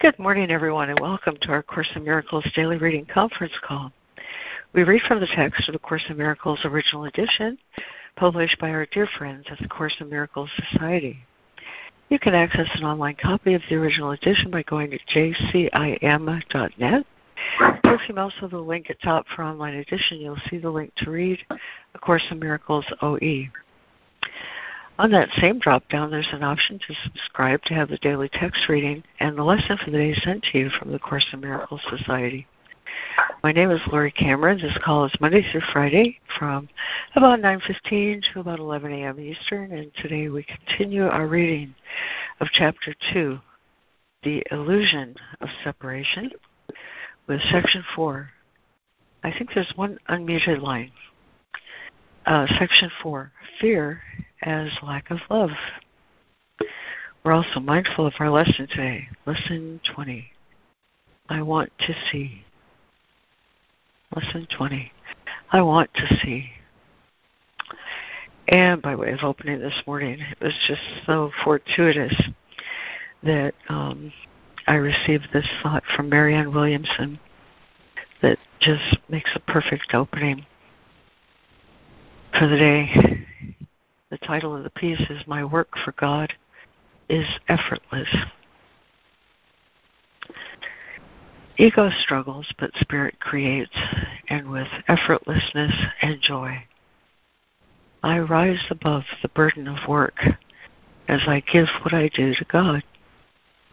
Good morning, everyone, and welcome to our Course in Miracles Daily Reading Conference Call. We read from the text of the Course in Miracles Original Edition, published by our dear friends at the Course in Miracles Society. You can access an online copy of the original edition by going to jcim.net. If you mouse over the link at top for online edition, you'll see the link to read A Course in Miracles OE. On that same drop down, there's an option to subscribe to have the daily text reading and the lesson for the day sent to you from the Course in Miracles Society. My name is Laurie Cameron. This call is Monday through Friday from about 9.15 to about 11 a.m. Eastern, and today we continue our reading of Chapter 2, The Illusion of Separation, with Section 4. I think there's one unmuted line. Uh, section 4, Fear as lack of love. We're also mindful of our lesson today. Lesson 20. I want to see. Lesson 20. I want to see. And by way of opening this morning, it was just so fortuitous that um, I received this thought from Marianne Williamson that just makes a perfect opening for the day. The title of the piece is My Work for God is Effortless. Ego struggles, but spirit creates, and with effortlessness and joy. I rise above the burden of work as I give what I do to God.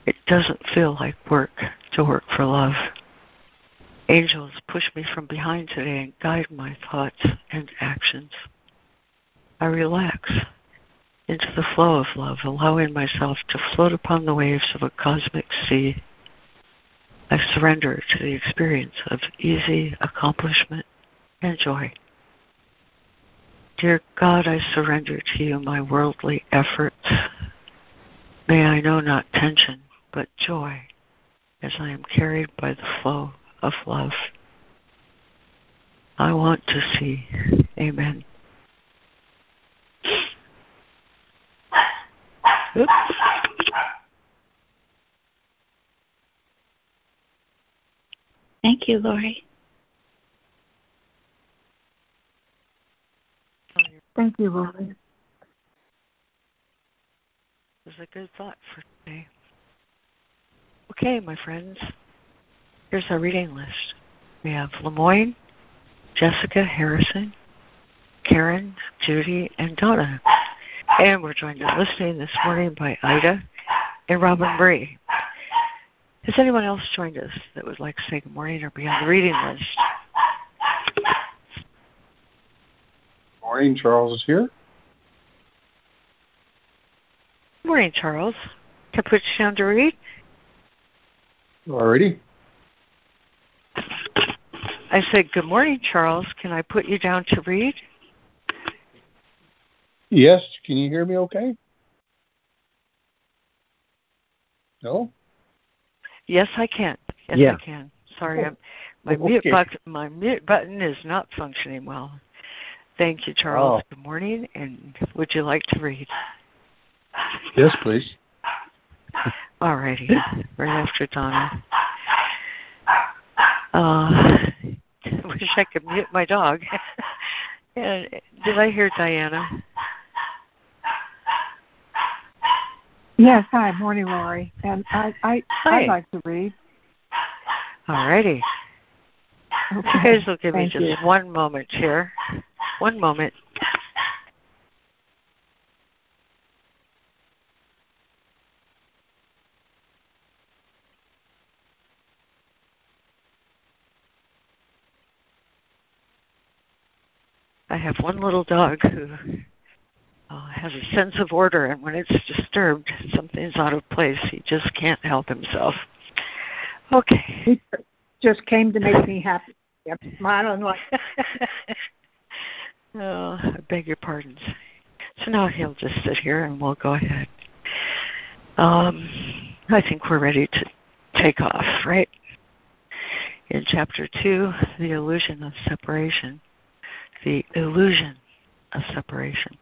It doesn't feel like work to work for love. Angels push me from behind today and guide my thoughts and actions. I relax into the flow of love, allowing myself to float upon the waves of a cosmic sea. I surrender to the experience of easy accomplishment and joy. Dear God, I surrender to you my worldly efforts. May I know not tension, but joy as I am carried by the flow of love. I want to see. Amen. Oops. Thank you, Laurie. Thank you, Laurie. This is a good thought for today. Okay, my friends, here's our reading list. We have Lemoyne, Jessica Harrison, Karen, Judy, and Donna. And we're joined in listening this morning by Ida and Robin Bree. Has anyone else joined us that would like to say good morning or be on the reading list? Morning, Charles is here. Good morning, Charles. Can I put you down to read? Already. I said, Good morning, Charles. Can I put you down to read? Yes, can you hear me okay? No? Yes, I can. Yes, yeah. I can. Sorry, oh. I'm, my okay. mute button my mute button is not functioning well. Thank you, Charles. Oh. Good morning, and would you like to read? Yes, please. All righty, right after Donna. Uh, wish I could mute my dog. and did I hear Diana? Yes, hi, morning, Laurie. And I, I, Hi. I'd like to read. All righty. Okay. You guys will give Thank me just you. one moment here. One moment. I have one little dog who uh, has a sense of order, and when it's disturbed, something's out of place. He just can't help himself. Okay. He just came to make me happy. Yep, smiling like. oh, I beg your pardons. So now he'll just sit here, and we'll go ahead. Um, I think we're ready to take off, right? In chapter two, the illusion of separation. The illusion of separation.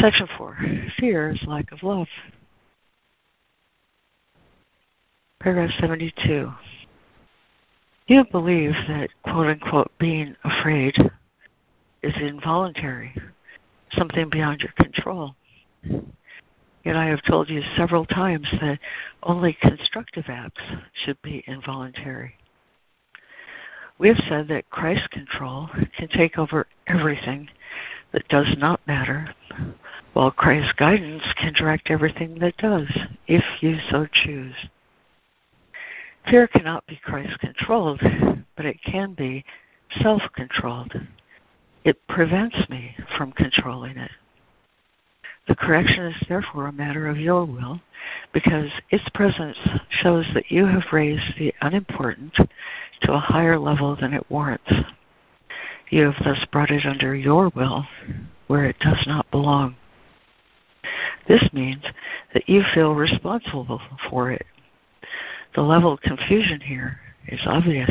Section 4 Fear is lack of love. Paragraph 72. You believe that, quote unquote, being afraid is involuntary, something beyond your control. Yet I have told you several times that only constructive acts should be involuntary. We have said that Christ's control can take over everything that does not matter, while Christ's guidance can direct everything that does, if you so choose. Fear cannot be Christ controlled, but it can be self controlled. It prevents me from controlling it. The correction is therefore a matter of your will, because its presence shows that you have raised the unimportant to a higher level than it warrants. You have thus brought it under your will where it does not belong. This means that you feel responsible for it. The level of confusion here is obvious.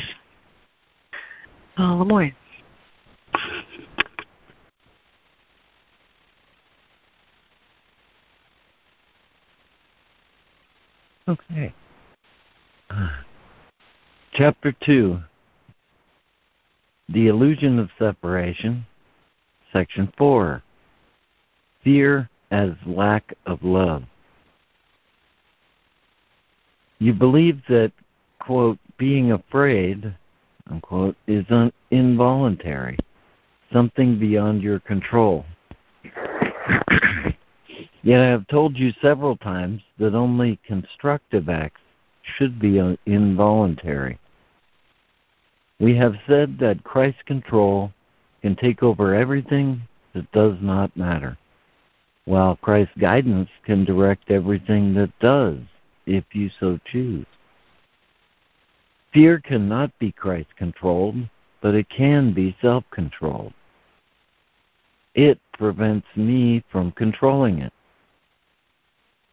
Uh, Lemoyne. Okay. Uh, chapter 2 The Illusion of Separation, Section 4 Fear as Lack of Love. You believe that, quote, being afraid, unquote, is un- involuntary, something beyond your control. Yet I have told you several times that only constructive acts should be uh, involuntary. We have said that Christ's control can take over everything that does not matter, while Christ's guidance can direct everything that does, if you so choose. Fear cannot be Christ controlled, but it can be self controlled. It prevents me from controlling it.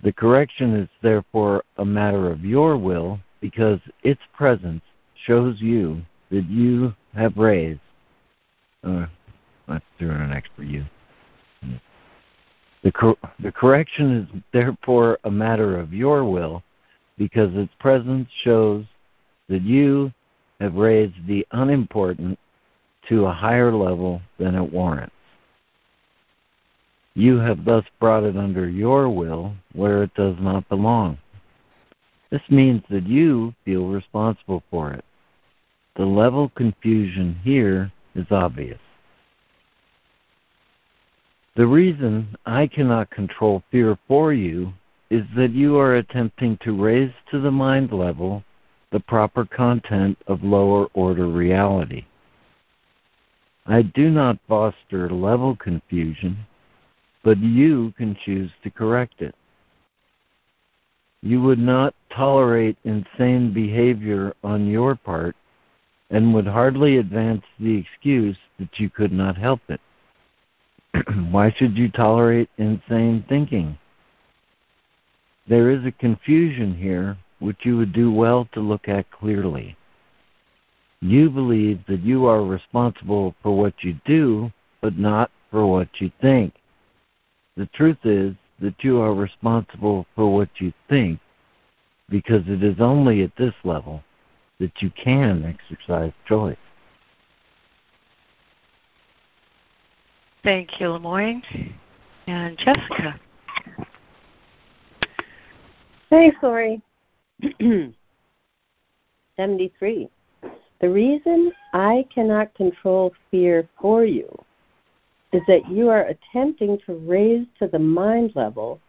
The correction is therefore a matter of your will because its presence shows you that you have raised. Uh, let's do an for you. The, cor- the correction is therefore a matter of your will because its presence shows that you have raised the unimportant to a higher level than it warrants. You have thus brought it under your will where it does not belong. This means that you feel responsible for it. The level confusion here is obvious. The reason I cannot control fear for you is that you are attempting to raise to the mind level the proper content of lower order reality. I do not foster level confusion but you can choose to correct it. You would not tolerate insane behavior on your part and would hardly advance the excuse that you could not help it. Why should you tolerate insane thinking? There is a confusion here which you would do well to look at clearly. You believe that you are responsible for what you do, but not for what you think. The truth is that you are responsible for what you think because it is only at this level that you can exercise choice. Thank you, Lemoyne. And Jessica. Thanks, Laurie. 73. The reason I cannot control fear for you is that you are attempting to raise to the mind level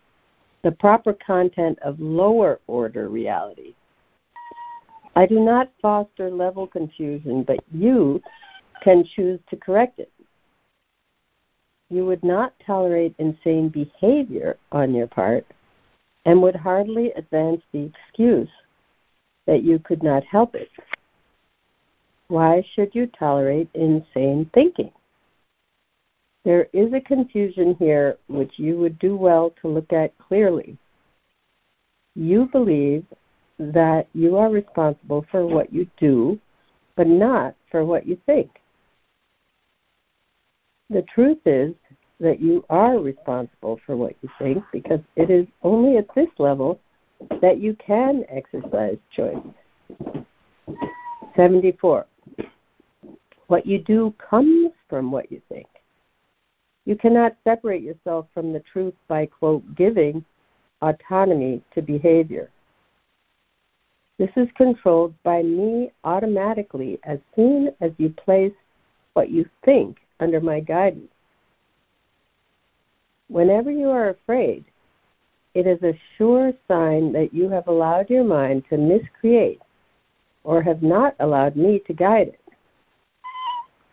the proper content of lower order reality. I do not foster level confusion, but you can choose to correct it. You would not tolerate insane behavior on your part and would hardly advance the excuse that you could not help it. Why should you tolerate insane thinking? There is a confusion here which you would do well to look at clearly. You believe that you are responsible for what you do, but not for what you think. The truth is that you are responsible for what you think because it is only at this level that you can exercise choice. 74. What you do comes from what you think. You cannot separate yourself from the truth by, quote, giving autonomy to behavior. This is controlled by me automatically as soon as you place what you think under my guidance. Whenever you are afraid, it is a sure sign that you have allowed your mind to miscreate or have not allowed me to guide it.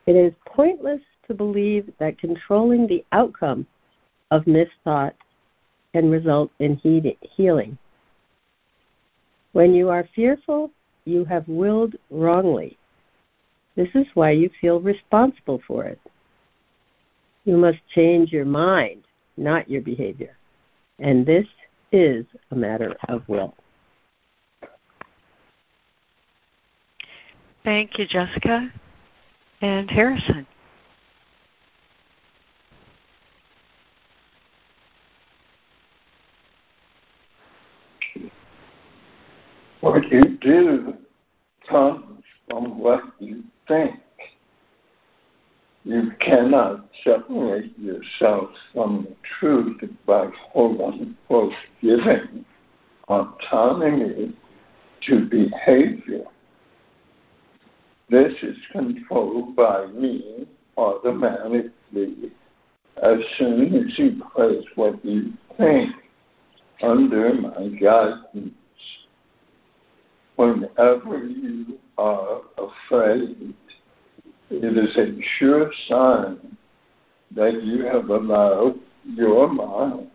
It is pointless to believe that controlling the outcome of misthought can result in healing. When you are fearful, you have willed wrongly. This is why you feel responsible for it. You must change your mind, not your behavior. And this is a matter of will. Thank you, Jessica. And Harrison. What you do comes from what you think. You cannot separate yourself from the truth by quote unquote giving autonomy to behavior. This is controlled by me automatically as soon as you place what you think under my guidance. Whenever you are afraid, it is a sure sign that you have allowed your mind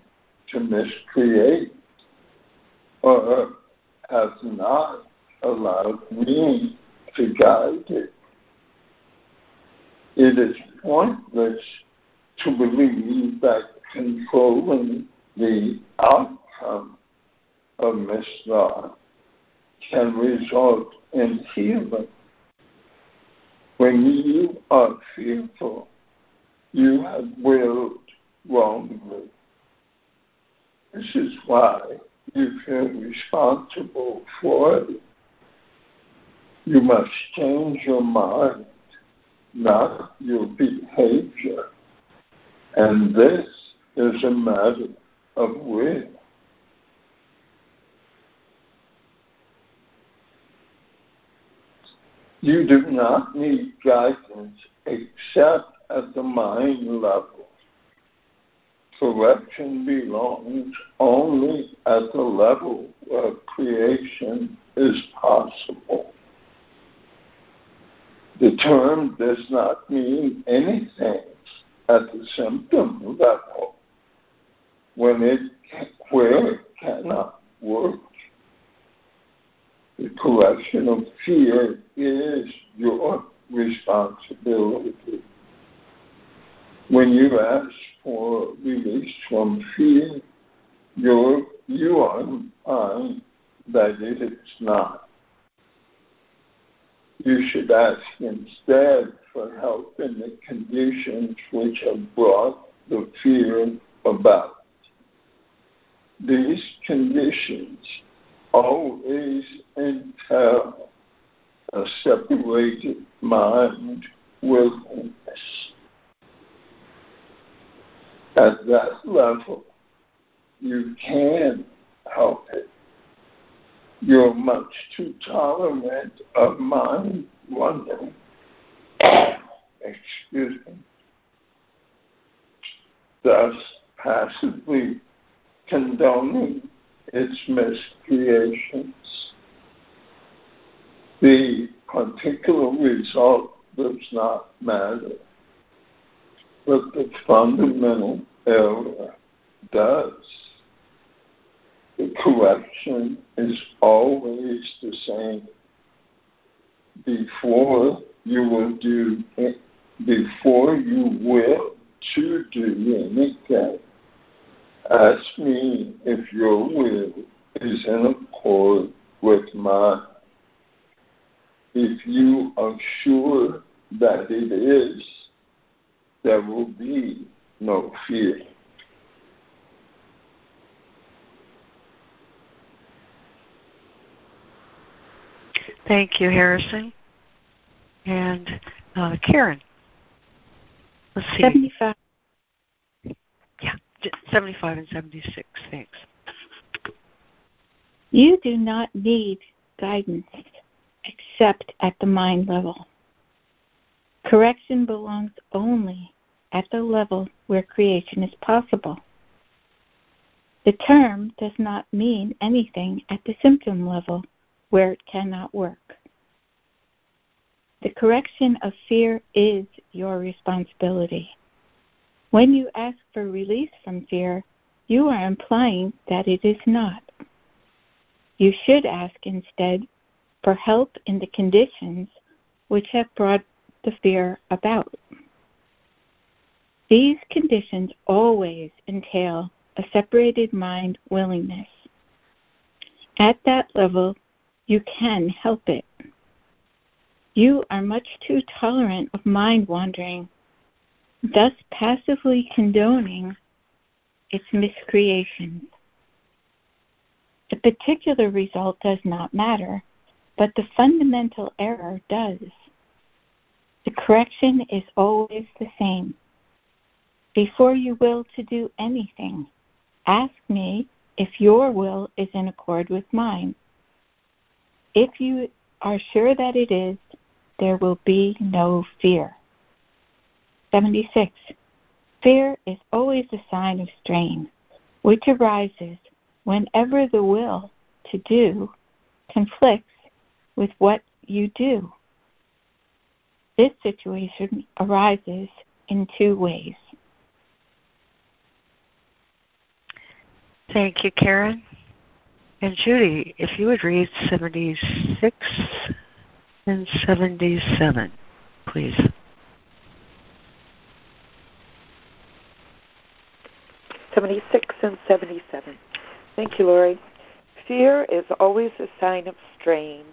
to miscreate or have not allowed me to guide it. It is pointless to believe that controlling the outcome of misthought can result in healing. When you are fearful, you have willed wrongly. This is why you feel responsible for it. You must change your mind, not your behavior. And this is a matter of will. You do not need guidance except at the mind level. Correction belongs only at the level where creation is possible. The term does not mean anything at the symptom level when it where it cannot work the correction of fear is your responsibility. When you ask for release from fear, you're, you are that it is not. You should ask instead for help in the conditions which have brought the fear about. These conditions always entail a separated mind willingness. At that level, you can help it. You're much too tolerant of mind wandering. Excuse me. Thus, passively condoning its miscreations. The particular result does not matter, but the fundamental error does. The correction is always the same. Before you will do before you will to do anything, Ask me if your will is in accord with mine. If you are sure that it is, there will be no fear. Thank you, Harrison. And uh, Karen. Let's see. 75. Yeah, 75 and 76. Thanks. You do not need guidance except at the mind level. Correction belongs only at the level where creation is possible. The term does not mean anything at the symptom level where it cannot work. The correction of fear is your responsibility. When you ask for release from fear, you are implying that it is not. You should ask instead for help in the conditions which have brought the fear about. These conditions always entail a separated mind willingness. At that level, you can help it. You are much too tolerant of mind wandering, thus passively condoning its miscreation. The particular result does not matter, but the fundamental error does. The correction is always the same. Before you will to do anything, ask me if your will is in accord with mine. If you are sure that it is, there will be no fear. 76. Fear is always a sign of strain, which arises whenever the will to do conflicts with what you do. This situation arises in two ways. Thank you, Karen. And Judy, if you would read 76 and 77, please. Seventy-six and seventy-seven. Thank you, Laurie. Fear is always a sign of strain,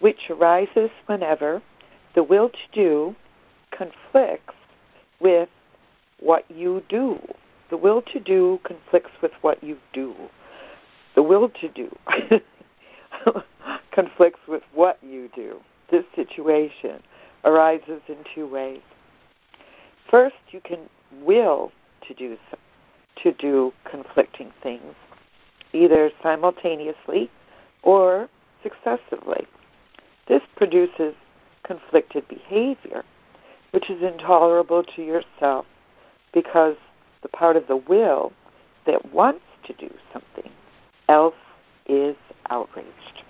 which arises whenever the will to do conflicts with what you do. The will to do conflicts with what you do. The will to do conflicts with what you do. This situation arises in two ways. First, you can will to do to do conflicting things, either simultaneously or successively. This produces conflicted behavior, which is intolerable to yourself because the part of the will that wants to do something else is outraged.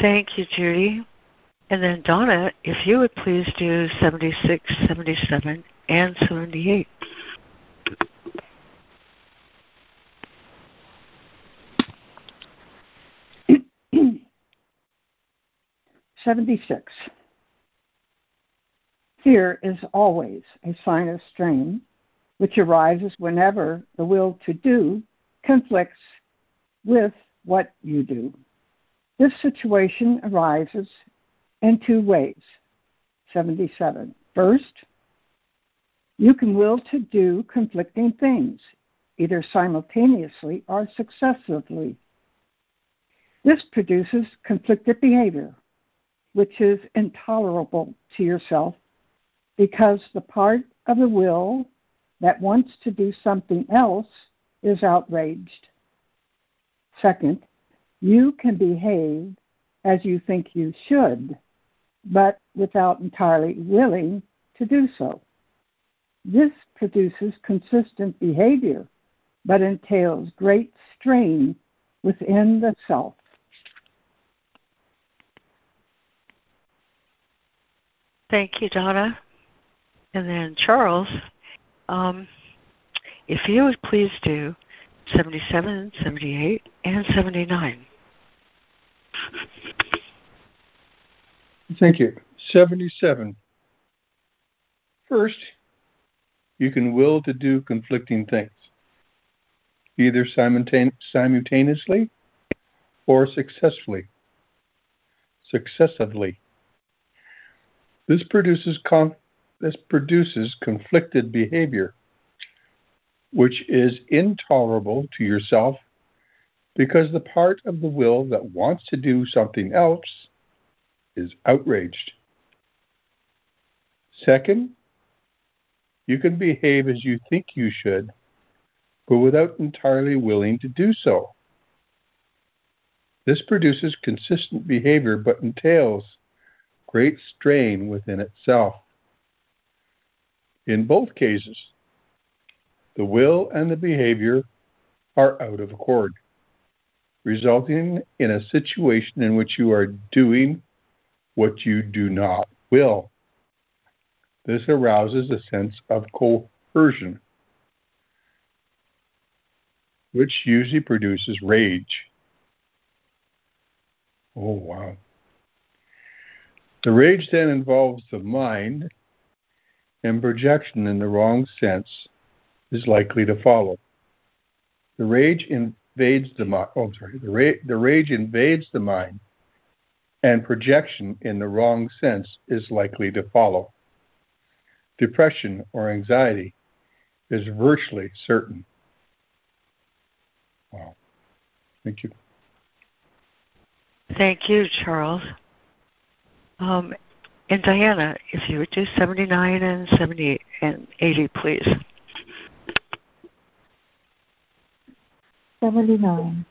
Thank you, Judy. And then Donna, if you would please do 76, 77, and 78. 76. Fear is always a sign of strain, which arises whenever the will to do conflicts with what you do. This situation arises in two ways. 77. First, you can will to do conflicting things, either simultaneously or successively. This produces conflicted behavior, which is intolerable to yourself because the part of the will that wants to do something else is outraged. Second, you can behave as you think you should, but without entirely willing to do so. This produces consistent behavior, but entails great strain within the self. Thank you, Donna. And then Charles, um, if you would please do 77, 78, and 79. Thank you. 77. First, you can will to do conflicting things, either simultaneously or successfully, successively. This produces con- this produces conflicted behavior, which is intolerable to yourself because the part of the will that wants to do something else is outraged. Second, you can behave as you think you should, but without entirely willing to do so. This produces consistent behavior but entails great strain within itself. In both cases, the will and the behavior are out of accord, resulting in a situation in which you are doing what you do not will. This arouses a sense of coercion, which usually produces rage. Oh, wow. The rage then involves the mind, and projection in the wrong sense is likely to follow. The rage invades the mind. Oh, sorry. The, ra- the rage invades the mind, and projection in the wrong sense is likely to follow. Depression or anxiety is virtually certain. Wow. Thank you. Thank you, Charles. Um, and Diana, if you would do 79 and 70 and 80, please. 79.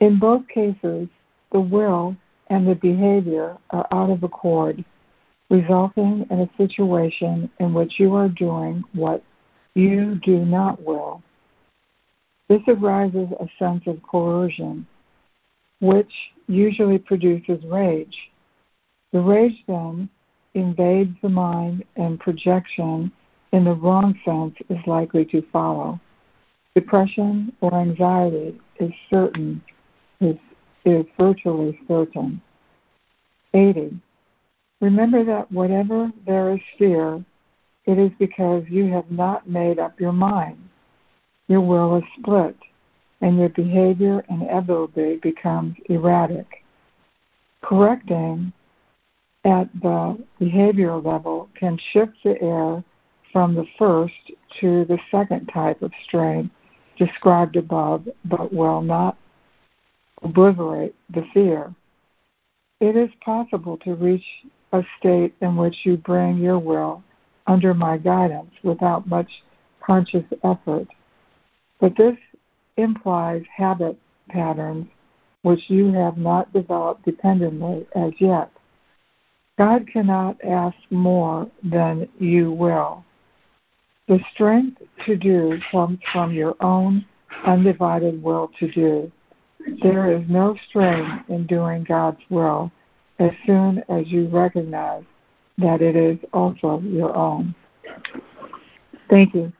In both cases, the will and the behavior are out of accord, resulting in a situation in which you are doing what you do not will. This arises a sense of coercion, which usually produces rage. The rage then invades the mind, and projection in the wrong sense is likely to follow. Depression or anxiety is certain, is, is virtually certain. 80. Remember that whatever there is fear, it is because you have not made up your mind. Your will is split, and your behavior inevitably becomes erratic. Correcting at the behavioral level can shift the air from the first to the second type of strain described above, but will not obliterate the fear. It is possible to reach a state in which you bring your will under my guidance without much conscious effort. But this implies habit patterns which you have not developed dependently as yet. God cannot ask more than you will. The strength to do comes from your own undivided will to do. There is no strain in doing God's will as soon as you recognize that it is also your own. Thank you.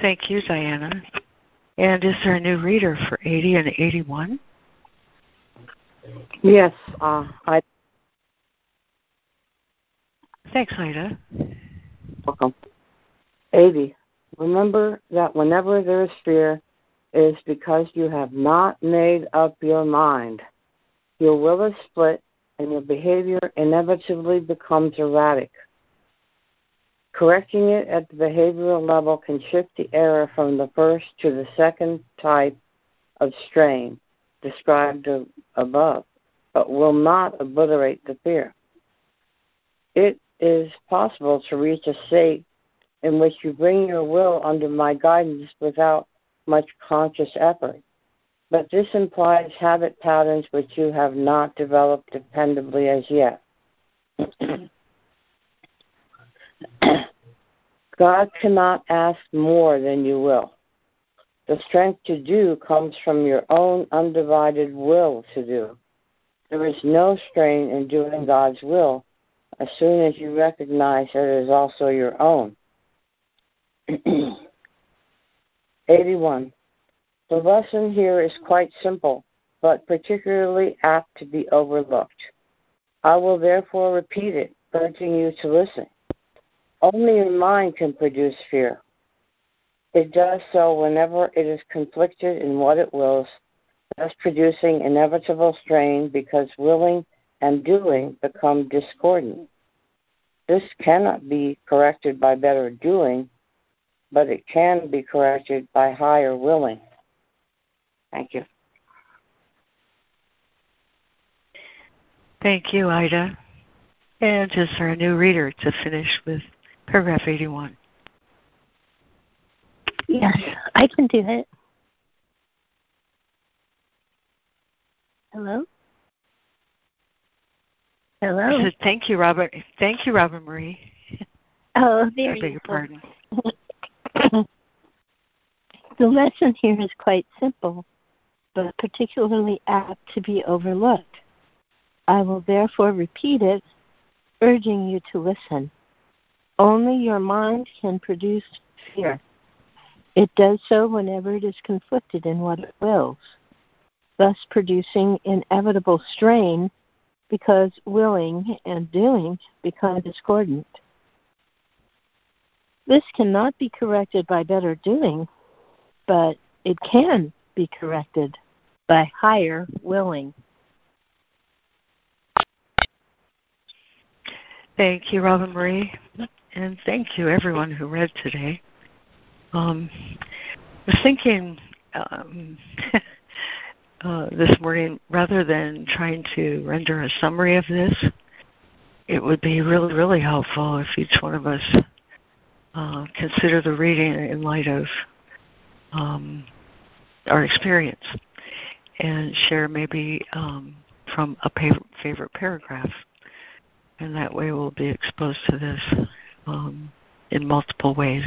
Thank you, Diana. And is there a new reader for 80 and 81? Yes, uh, I Thanks, Ida. Welcome. 80. Remember that whenever there is fear, it is because you have not made up your mind. Your will is split, and your behavior inevitably becomes erratic. Correcting it at the behavioral level can shift the error from the first to the second type of strain described above, but will not obliterate the fear. It is possible to reach a state in which you bring your will under my guidance without much conscious effort. But this implies habit patterns which you have not developed dependably as yet. God cannot ask more than you will. The strength to do comes from your own undivided will to do. There is no strain in doing God's will as soon as you recognize that it is also your own. 81. The lesson here is quite simple, but particularly apt to be overlooked. I will therefore repeat it, urging you to listen. Only your mind can produce fear. It does so whenever it is conflicted in what it wills, thus producing inevitable strain because willing and doing become discordant. This cannot be corrected by better doing, but it can be corrected by higher willing. Thank you. Thank you, Ida. And just a new reader to finish with paragraph 81. Yes, I can do it. Hello? Hello? Said, Thank you, Robert. Thank you, Robert Marie. Oh, there I beg your pardon. the lesson here is quite simple, but particularly apt to be overlooked. I will therefore repeat it, urging you to listen. Only your mind can produce fear. It does so whenever it is conflicted in what it wills, thus producing inevitable strain because willing and doing become discordant. This cannot be corrected by better doing, but it can be corrected by higher willing. Thank you, Robin Marie, and thank you everyone who read today. Um, I was thinking um, uh, this morning, rather than trying to render a summary of this, it would be really, really helpful if each one of us uh, consider the reading in light of um, our experience and share maybe um, from a favorite paragraph. And that way we'll be exposed to this um, in multiple ways.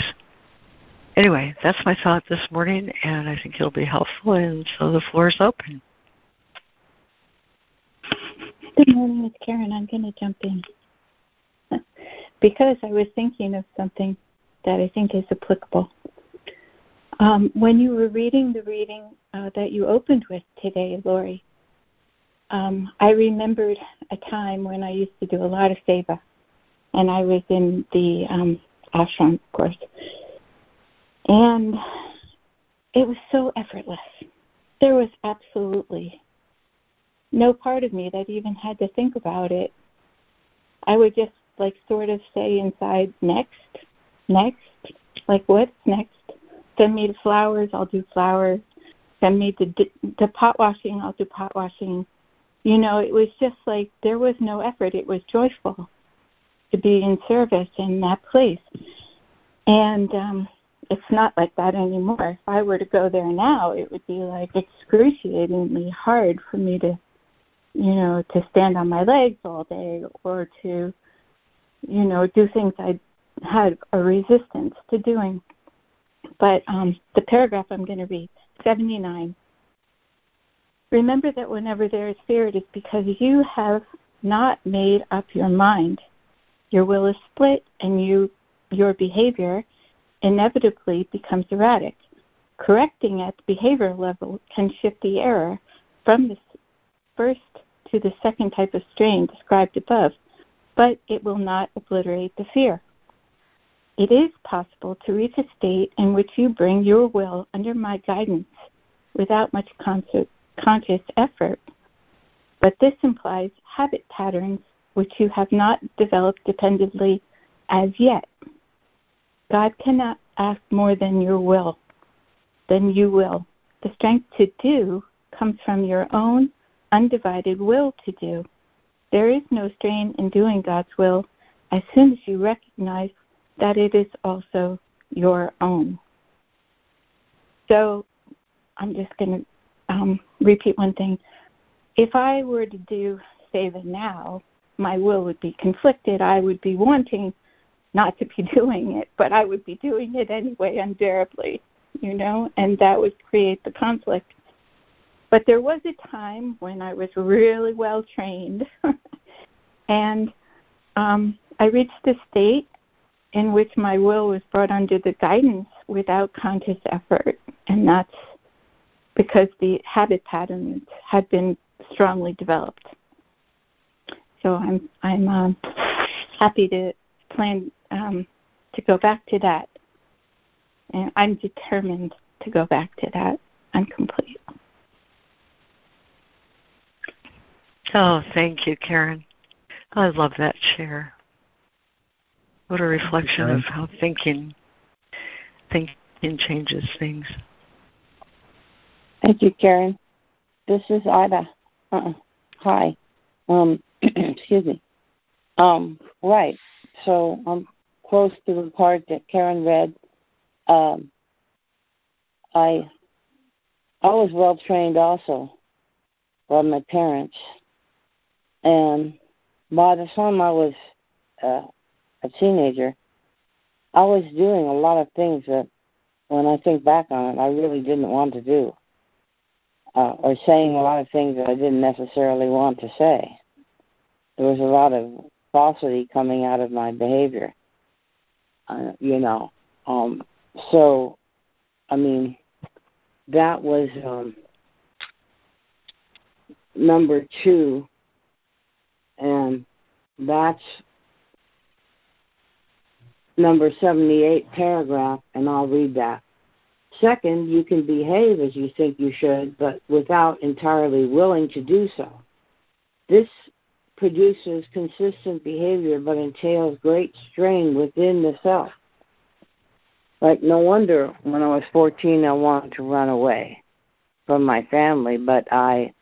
Anyway, that's my thought this morning, and I think it'll be helpful, and so the floor is open. Good morning, it's Karen. I'm going to jump in because I was thinking of something that I think is applicable. Um, when you were reading the reading uh, that you opened with today, Laurie, um, I remembered a time when I used to do a lot of seva, and I was in the um, ashram, of course, and it was so effortless. There was absolutely no part of me that even had to think about it. I would just like sort of say inside, next, next, like what's next? Send me the flowers, I'll do flowers. Send me the the pot washing, I'll do pot washing. You know, it was just like there was no effort. It was joyful to be in service in that place. And um it's not like that anymore. If I were to go there now, it would be like excruciatingly hard for me to, you know, to stand on my legs all day or to, you know, do things I had a resistance to doing. But um, the paragraph I'm going to read, 79. Remember that whenever there is fear, it is because you have not made up your mind. Your will is split, and you, your behavior inevitably becomes erratic. Correcting at the behavior level can shift the error from the first to the second type of strain described above, but it will not obliterate the fear. It is possible to reach a state in which you bring your will under my guidance without much conscious effort, but this implies habit patterns which you have not developed dependently as yet. God cannot ask more than your will, than you will. The strength to do comes from your own undivided will to do. There is no strain in doing God's will as soon as you recognize that it is also your own. So I'm just going to um, repeat one thing. If I were to do Seva now, my will would be conflicted. I would be wanting not to be doing it, but I would be doing it anyway unbearably, you know, and that would create the conflict. But there was a time when I was really well trained, and um, I reached a state in which my will was brought under the guidance without conscious effort, and that's because the habit patterns had been strongly developed. So I'm I'm um, happy to plan um, to go back to that, and I'm determined to go back to that. I'm complete. Oh, thank you, Karen. I love that share. What a reflection of how thinking thinking changes things. Thank you, Karen. This is Ida. Uh-uh. Hi. Um, excuse me. Um, right. So I'm close to the part that Karen read. Um, I I was well trained also by my parents, and by the time I was uh, a teenager, I was doing a lot of things that, when I think back on it, I really didn't want to do, uh, or saying a lot of things that I didn't necessarily want to say. There was a lot of falsity coming out of my behavior, uh, you know. Um, so, I mean, that was um, number two, and that's number 78 paragraph, and I'll read that. Second, you can behave as you think you should, but without entirely willing to do so. This produces consistent behavior but entails great strain within the self. Like, no wonder when I was 14, I wanted to run away from my family, but I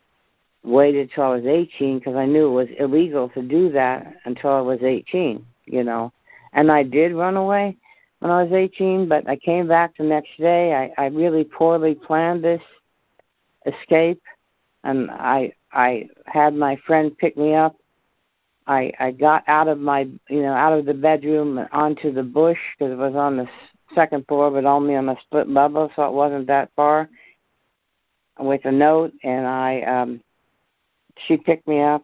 waited till I was 18 because I knew it was illegal to do that until I was 18, you know and I did run away when I was 18, but I came back the next day. I, I really poorly planned this escape, and I I had my friend pick me up. I I got out of my you know out of the bedroom onto the bush because it was on the second floor, but only on the split level, so it wasn't that far. With a note, and I um she picked me up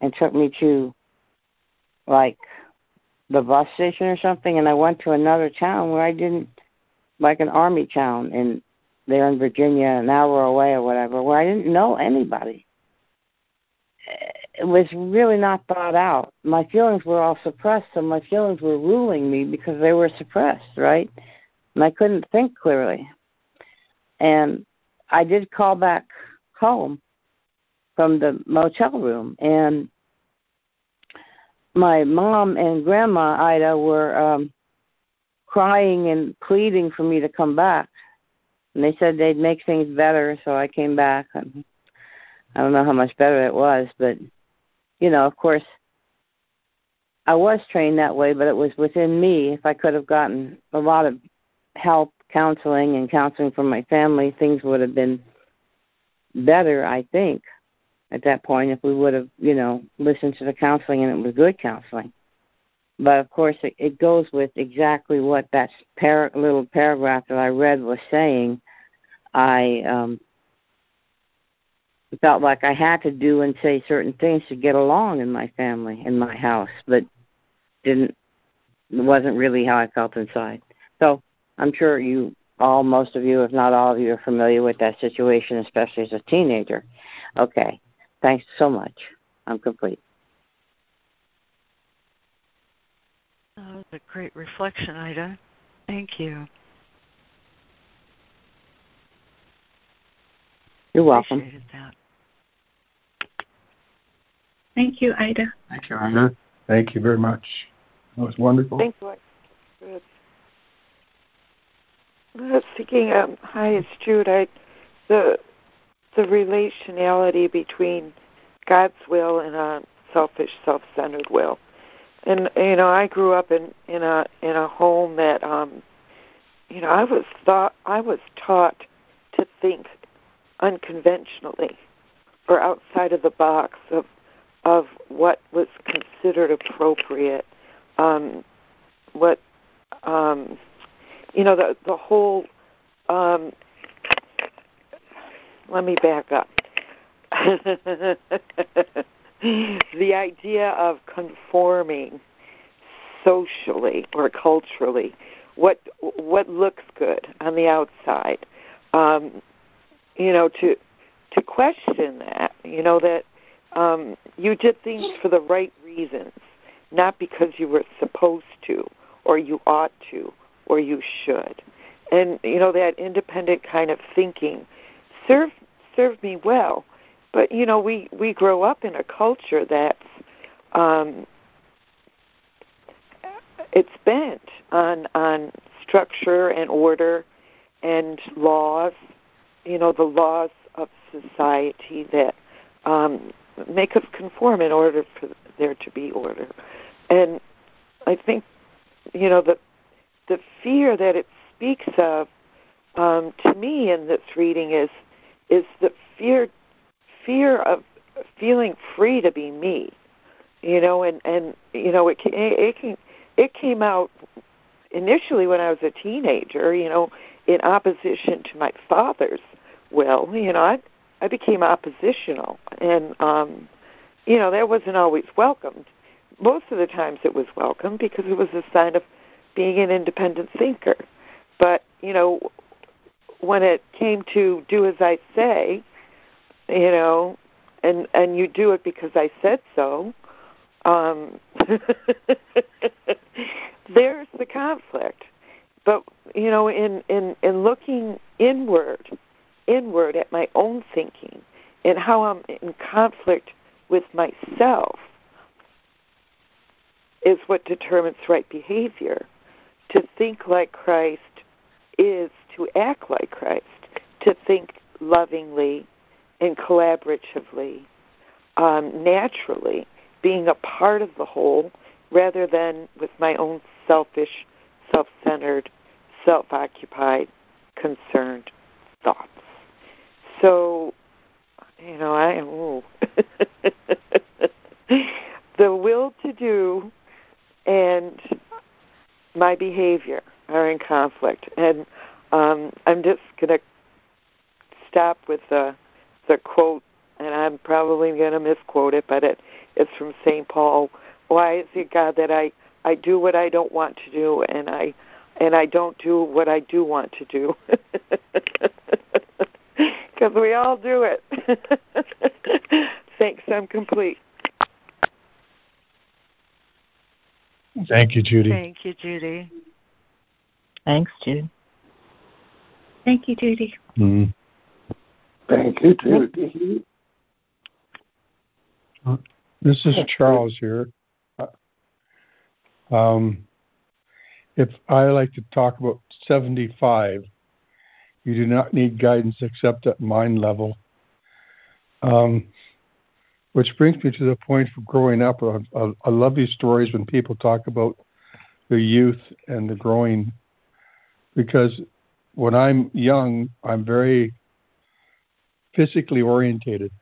and took me to like the bus station or something, and I went to another town where I didn't, like an army town in there in Virginia, an hour away or whatever, where I didn't know anybody. It was really not thought out. My feelings were all suppressed, so my feelings were ruling me because they were suppressed, right? And I couldn't think clearly. And I did call back home from the motel room, and my mom and grandma Ida were um crying and pleading for me to come back. And they said they'd make things better, so I came back and I don't know how much better it was, but you know, of course I was trained that way, but it was within me. If I could have gotten a lot of help, counseling and counseling from my family, things would have been better, I think at that point if we would have, you know, listened to the counseling and it was good counseling. But of course, it, it goes with exactly what that par- little paragraph that I read was saying. I um, felt like I had to do and say certain things to get along in my family, in my house, but didn't. It wasn't really how I felt inside. So I'm sure you all, most of you, if not all of you, are familiar with that situation, especially as a teenager. Okay. Thanks so much. I'm complete. That was a great reflection, Ida. Thank you. You're welcome. Appreciated that. Thank you, Ida. Thank you, Ida. Thank you very much. That was wonderful. Thank you. Good. I was thinking, um, hi, it's Jude. I, the the relationality between God's will and a selfish, self-centered will. And you know, I grew up in in a in a home that um you know, I was thought I was taught to think unconventionally or outside of the box of of what was considered appropriate um what um you know the the whole um let me back up. the idea of conforming socially or culturally, what what looks good on the outside, um, you know, to to question that, you know, that um, you did things for the right reasons, not because you were supposed to or you ought to or you should, and you know that independent kind of thinking served served me well. But you know, we we grow up in a culture that's um, it's bent on on structure and order and laws, you know, the laws of society that um, make us conform in order for there to be order. And I think, you know, the the fear that it speaks of um, to me in this reading is is the fear fear of feeling free to be me, you know, and and you know it it came it came out initially when I was a teenager, you know, in opposition to my father's will, you know, I I became oppositional, and um, you know that wasn't always welcomed. Most of the times it was welcome because it was a sign of being an independent thinker. But you know, when it came to do as I say, you know, and and you do it because I said so, um, there's the conflict. But you know, in in in looking inward, inward at my own thinking and how I'm in conflict with myself is what determines right behavior. To think like Christ is to act like Christ, to think lovingly and collaboratively, um, naturally, being a part of the whole rather than with my own selfish, self centered, self occupied, concerned thoughts. So, you know, I am the will to do and my behavior are in conflict. And um, I'm just going to stop with the the quote, and I'm probably going to misquote it, but it it's from St. Paul. Why is it God that I I do what I don't want to do, and I and I don't do what I do want to do? Because we all do it. Thanks. I'm complete. Thank you, Judy. Thank you, Judy. Thanks, Jude. Thank you, Judy. Mm. Thank you, Judy. This is Charles here. Um, if I like to talk about 75, you do not need guidance except at mind level. Um, which brings me to the point of growing up. I, I, I love these stories when people talk about the youth and the growing, because when I'm young, I'm very physically orientated.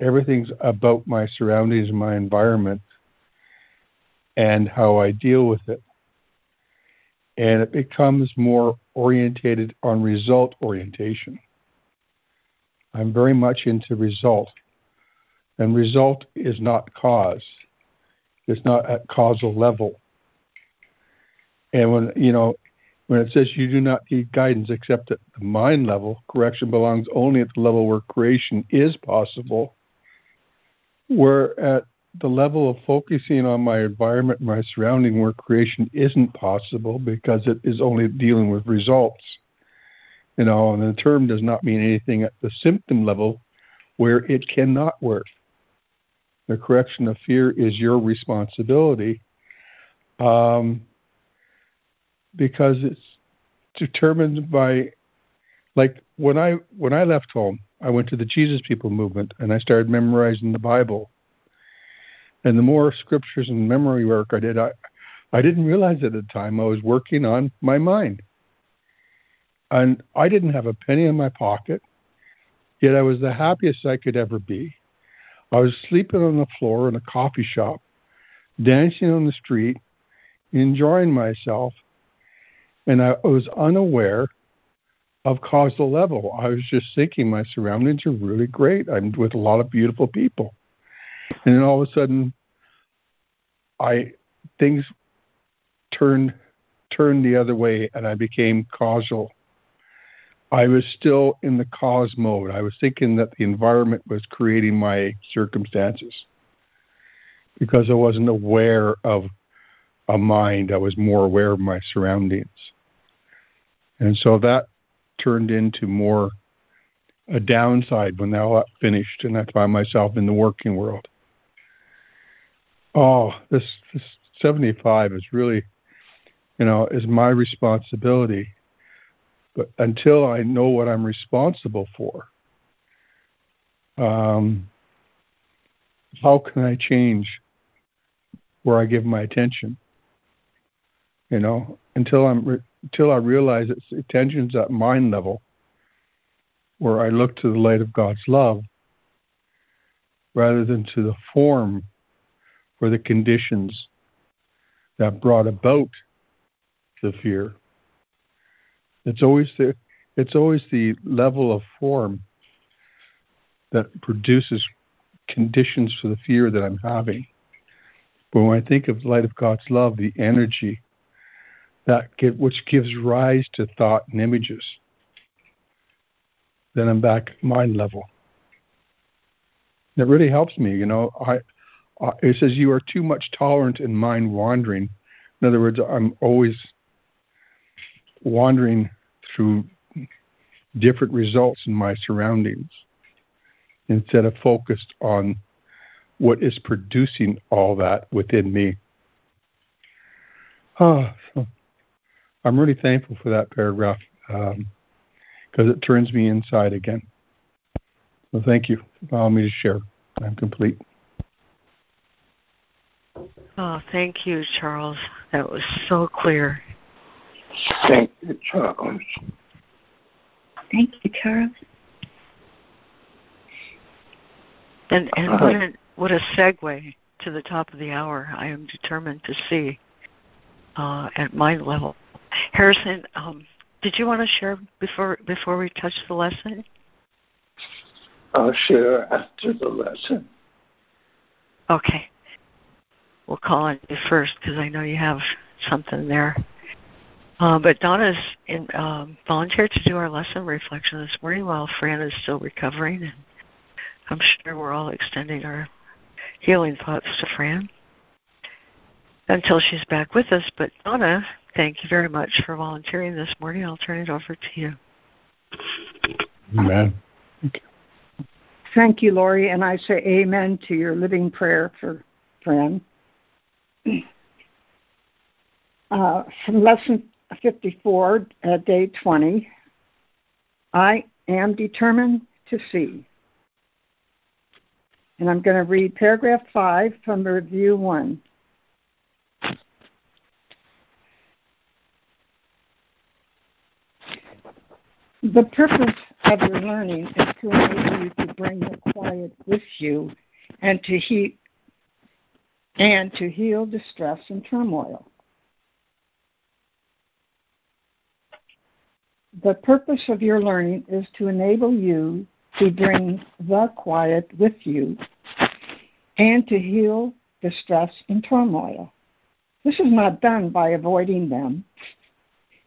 Everything's about my surroundings, my environment, and how I deal with it. And it becomes more orientated on result orientation. I'm very much into result. And result is not cause. It's not at causal level. And when you know when it says you do not need guidance except at the mind level, correction belongs only at the level where creation is possible. Where at the level of focusing on my environment, my surrounding, work creation isn't possible because it is only dealing with results. You know, and the term does not mean anything at the symptom level where it cannot work. The correction of fear is your responsibility um, because it's determined by, like when I when I left home, I went to the Jesus People movement and I started memorizing the Bible. And the more scriptures and memory work I did, I I didn't realize at the time I was working on my mind. And I didn't have a penny in my pocket, yet I was the happiest I could ever be. I was sleeping on the floor in a coffee shop, dancing on the street, enjoying myself, and I was unaware of causal level. I was just thinking my surroundings are really great. I'm with a lot of beautiful people. And then all of a sudden I things turned turned the other way and I became causal I was still in the cause mode. I was thinking that the environment was creating my circumstances because I wasn't aware of a mind. I was more aware of my surroundings. And so that turned into more a downside when that got finished and I found myself in the working world. Oh, this this 75 is really, you know, is my responsibility. But until I know what I'm responsible for, um, how can I change where I give my attention? You know, until I'm re- until I realize that attention's at mind level, where I look to the light of God's love rather than to the form or the conditions that brought about the fear. It's always the it's always the level of form that produces conditions for the fear that I'm having. But when I think of the light of God's love, the energy that which gives rise to thought and images, then I'm back mind level. It really helps me, you know. I, I it says you are too much tolerant in mind wandering. In other words, I'm always wandering through different results in my surroundings instead of focused on what is producing all that within me. Oh, so I'm really thankful for that paragraph because um, it turns me inside again. So thank you for allowing me to share. I'm complete. Oh, thank you, Charles. That was so clear. Thank you, Charles. Thank you, Charles. And and what a what a segue to the top of the hour. I am determined to see uh, at my level. Harrison, um, did you want to share before before we touch the lesson? I'll share after the lesson. Okay. We'll call on you first because I know you have something there. Uh, but Donna's in, um, volunteered to do our lesson reflection this morning while Fran is still recovering, and I'm sure we're all extending our healing thoughts to Fran until she's back with us. But Donna, thank you very much for volunteering this morning. I'll turn it over to you. Amen. Thank you, Laurie, and I say amen to your living prayer for Fran. Uh, from lesson 54, uh, day 20, I am determined to see. And I'm going to read paragraph 5 from review 1. The purpose of your learning is to enable you to bring the quiet with you and to heat and to heal distress and turmoil. The purpose of your learning is to enable you to bring the quiet with you and to heal distress and turmoil. This is not done by avoiding them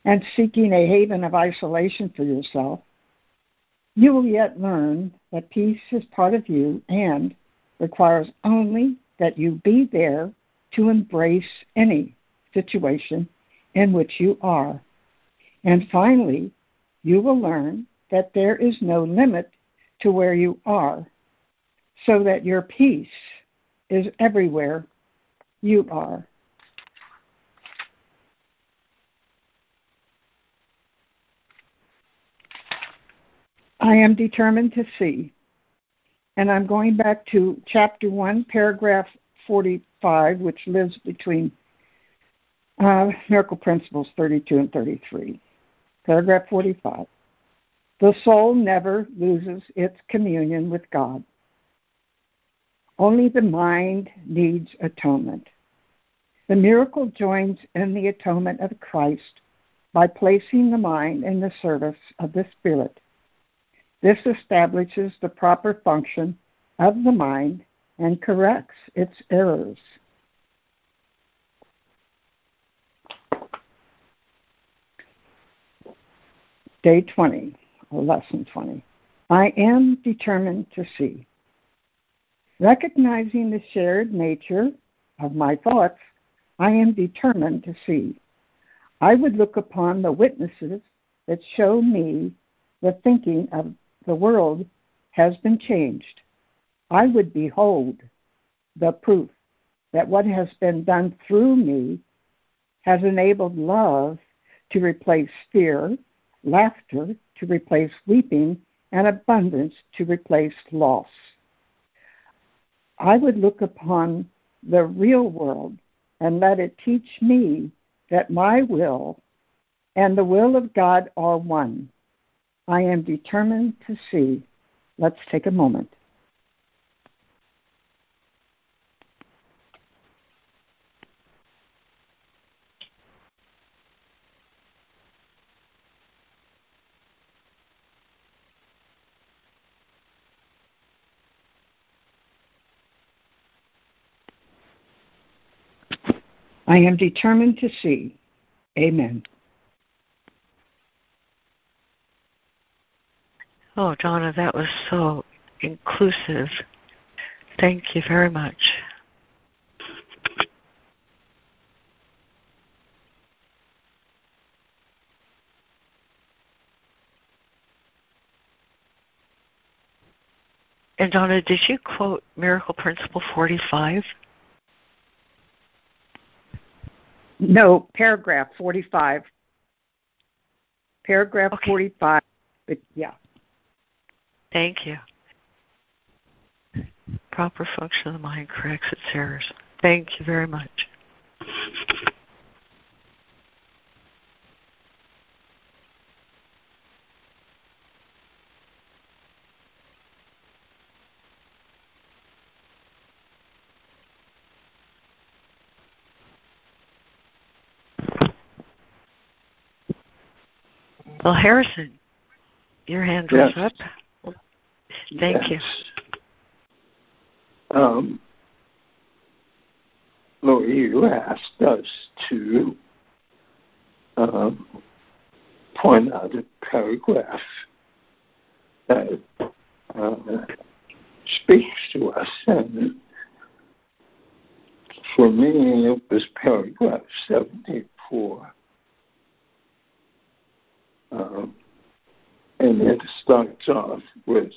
and seeking a haven of isolation for yourself, you will yet learn that peace is part of you and requires only that you be there to embrace any situation in which you are. And finally, you will learn that there is no limit to where you are, so that your peace is everywhere you are. I am determined to see. And I'm going back to chapter 1, paragraph 45, which lives between uh, Miracle Principles 32 and 33. Paragraph 45. The soul never loses its communion with God. Only the mind needs atonement. The miracle joins in the atonement of Christ by placing the mind in the service of the Spirit this establishes the proper function of the mind and corrects its errors. Day 20, or lesson 20. I am determined to see. Recognizing the shared nature of my thoughts, I am determined to see. I would look upon the witnesses that show me the thinking of the world has been changed. I would behold the proof that what has been done through me has enabled love to replace fear, laughter to replace weeping, and abundance to replace loss. I would look upon the real world and let it teach me that my will and the will of God are one. I am determined to see. Let's take a moment. I am determined to see. Amen. Oh, Donna, that was so inclusive. Thank you very much. And Donna, did you quote Miracle Principle 45? No, paragraph 45. Paragraph Okay. 45. But yeah. Thank you. Proper function of the mind corrects its errors. Thank you very much. Well, Harrison, your hand was Yes. up. Thank you. Um, Laurie, you asked us to um, point out a paragraph that uh, speaks to us. And for me, it was paragraph 74. Um, and it starts off with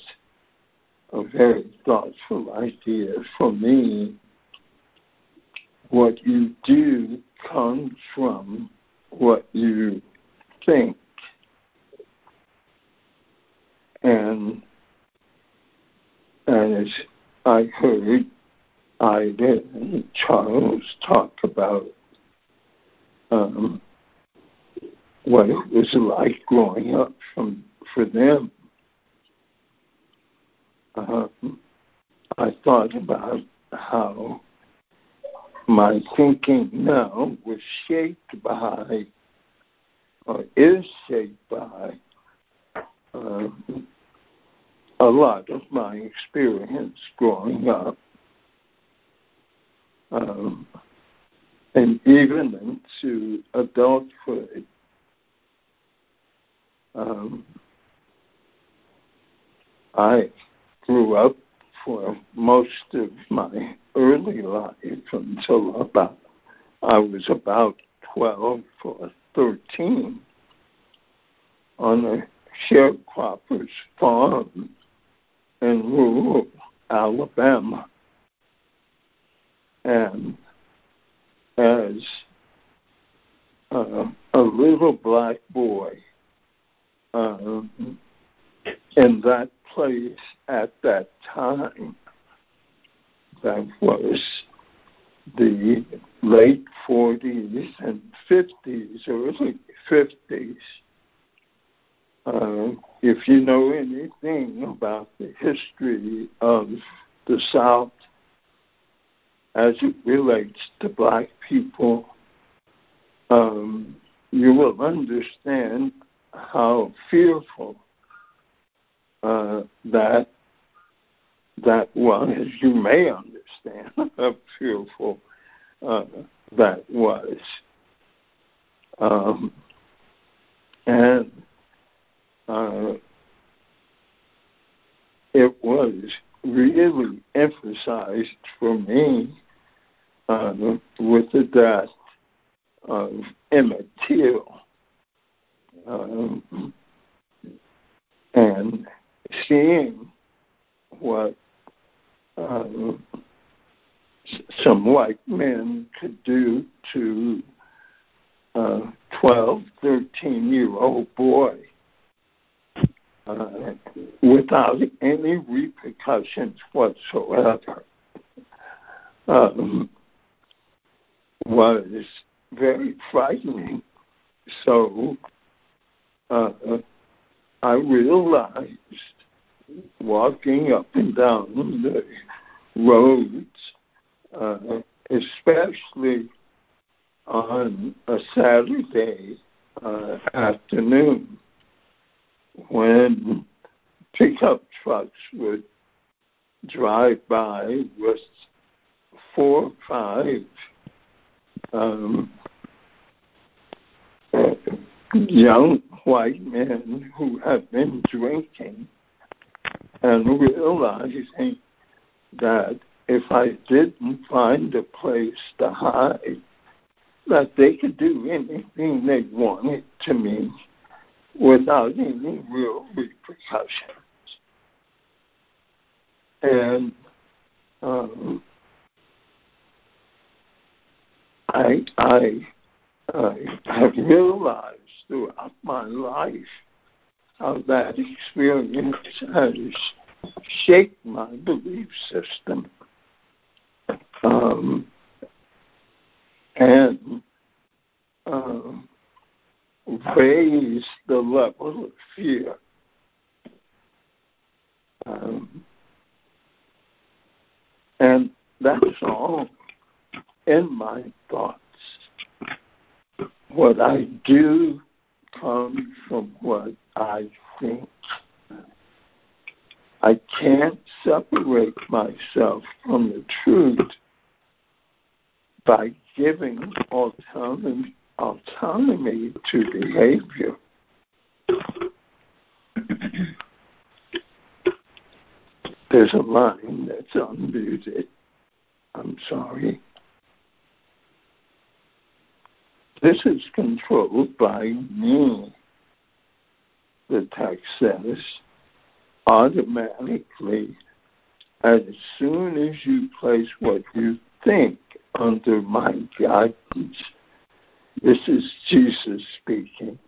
a very thoughtful idea. For me, what you do comes from what you think. And and as I heard Ida and Charles talk about um, what it was like growing up from for them, um, I thought about how my thinking now was shaped by, or is shaped by, um, a lot of my experience growing up. Um, and even into adulthood. Um, I grew up for most of my early life until about I was about twelve or thirteen on a sharecropper's farm in rural Alabama. And as uh, a little black boy um, in that place at that time, that was the late 40s and 50s, early 50s. Uh, if you know anything about the history of the South as it relates to black people, um, you will understand how fearful uh, that that was. You may understand how fearful uh, that was. Um, and uh, it was really emphasized for me uh, with the death of Emmett Till. Um, and seeing what um, some white men could do to a 12, 13 year old boy uh, without any repercussions whatsoever um, was very frightening. So uh, I realized walking up and down the roads, uh, especially on a Saturday uh, afternoon when pickup trucks would drive by with four or five um, young white men who have been drinking and realizing that if I didn't find a place to hide, that they could do anything they wanted to me without any real repercussions. And um, I, I, I have realized throughout my life how that experience has shaped my belief system. Um, and um, raise the level of fear. Um, and that's all in my thoughts. What I do comes from what I think. I can't separate myself from the truth by giving autonomy, autonomy to behavior. There's a line that's unmuted. I'm sorry. This is controlled by me, the text says, automatically as soon as you place what you think under my guidance. This is Jesus speaking.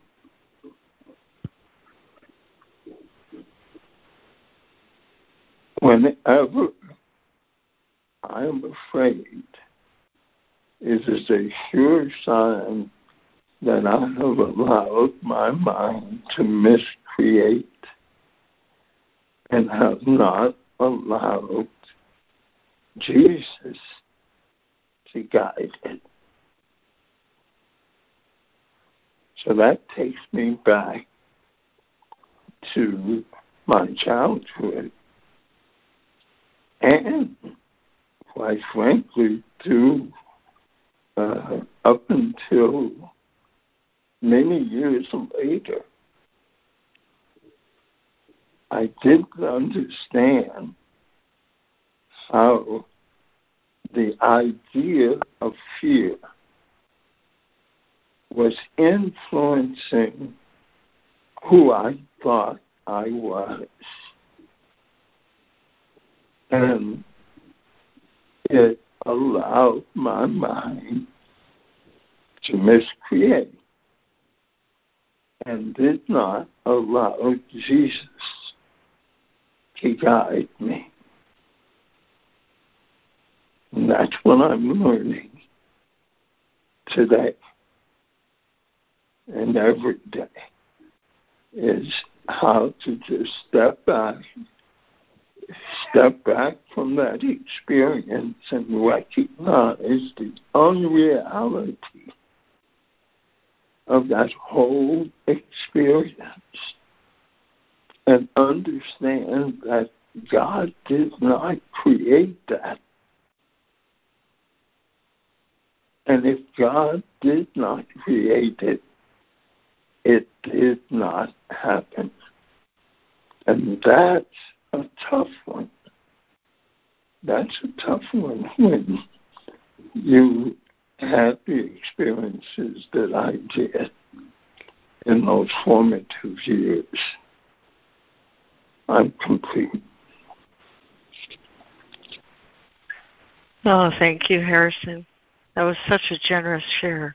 Whenever I am afraid, it is a sure sign that I have allowed my mind to miscreate and have not allowed Jesus to guide it. So that takes me back to my childhood and, quite frankly, to uh, up until many years later. I didn't understand how the idea of fear was influencing who I thought I was. And it allowed my mind to miscreate and did not allow Jesus to guide me. And that's what I'm learning today and every day is how to just step back, step back from that experience and recognize the unreality of that whole experience and understand that God did not create that And if God did not create it, it did not happen. And that's a tough one. That's a tough one when you had the experiences that I did in those formative years. I'm complete. Oh, thank you, Harrison. That was such a generous share.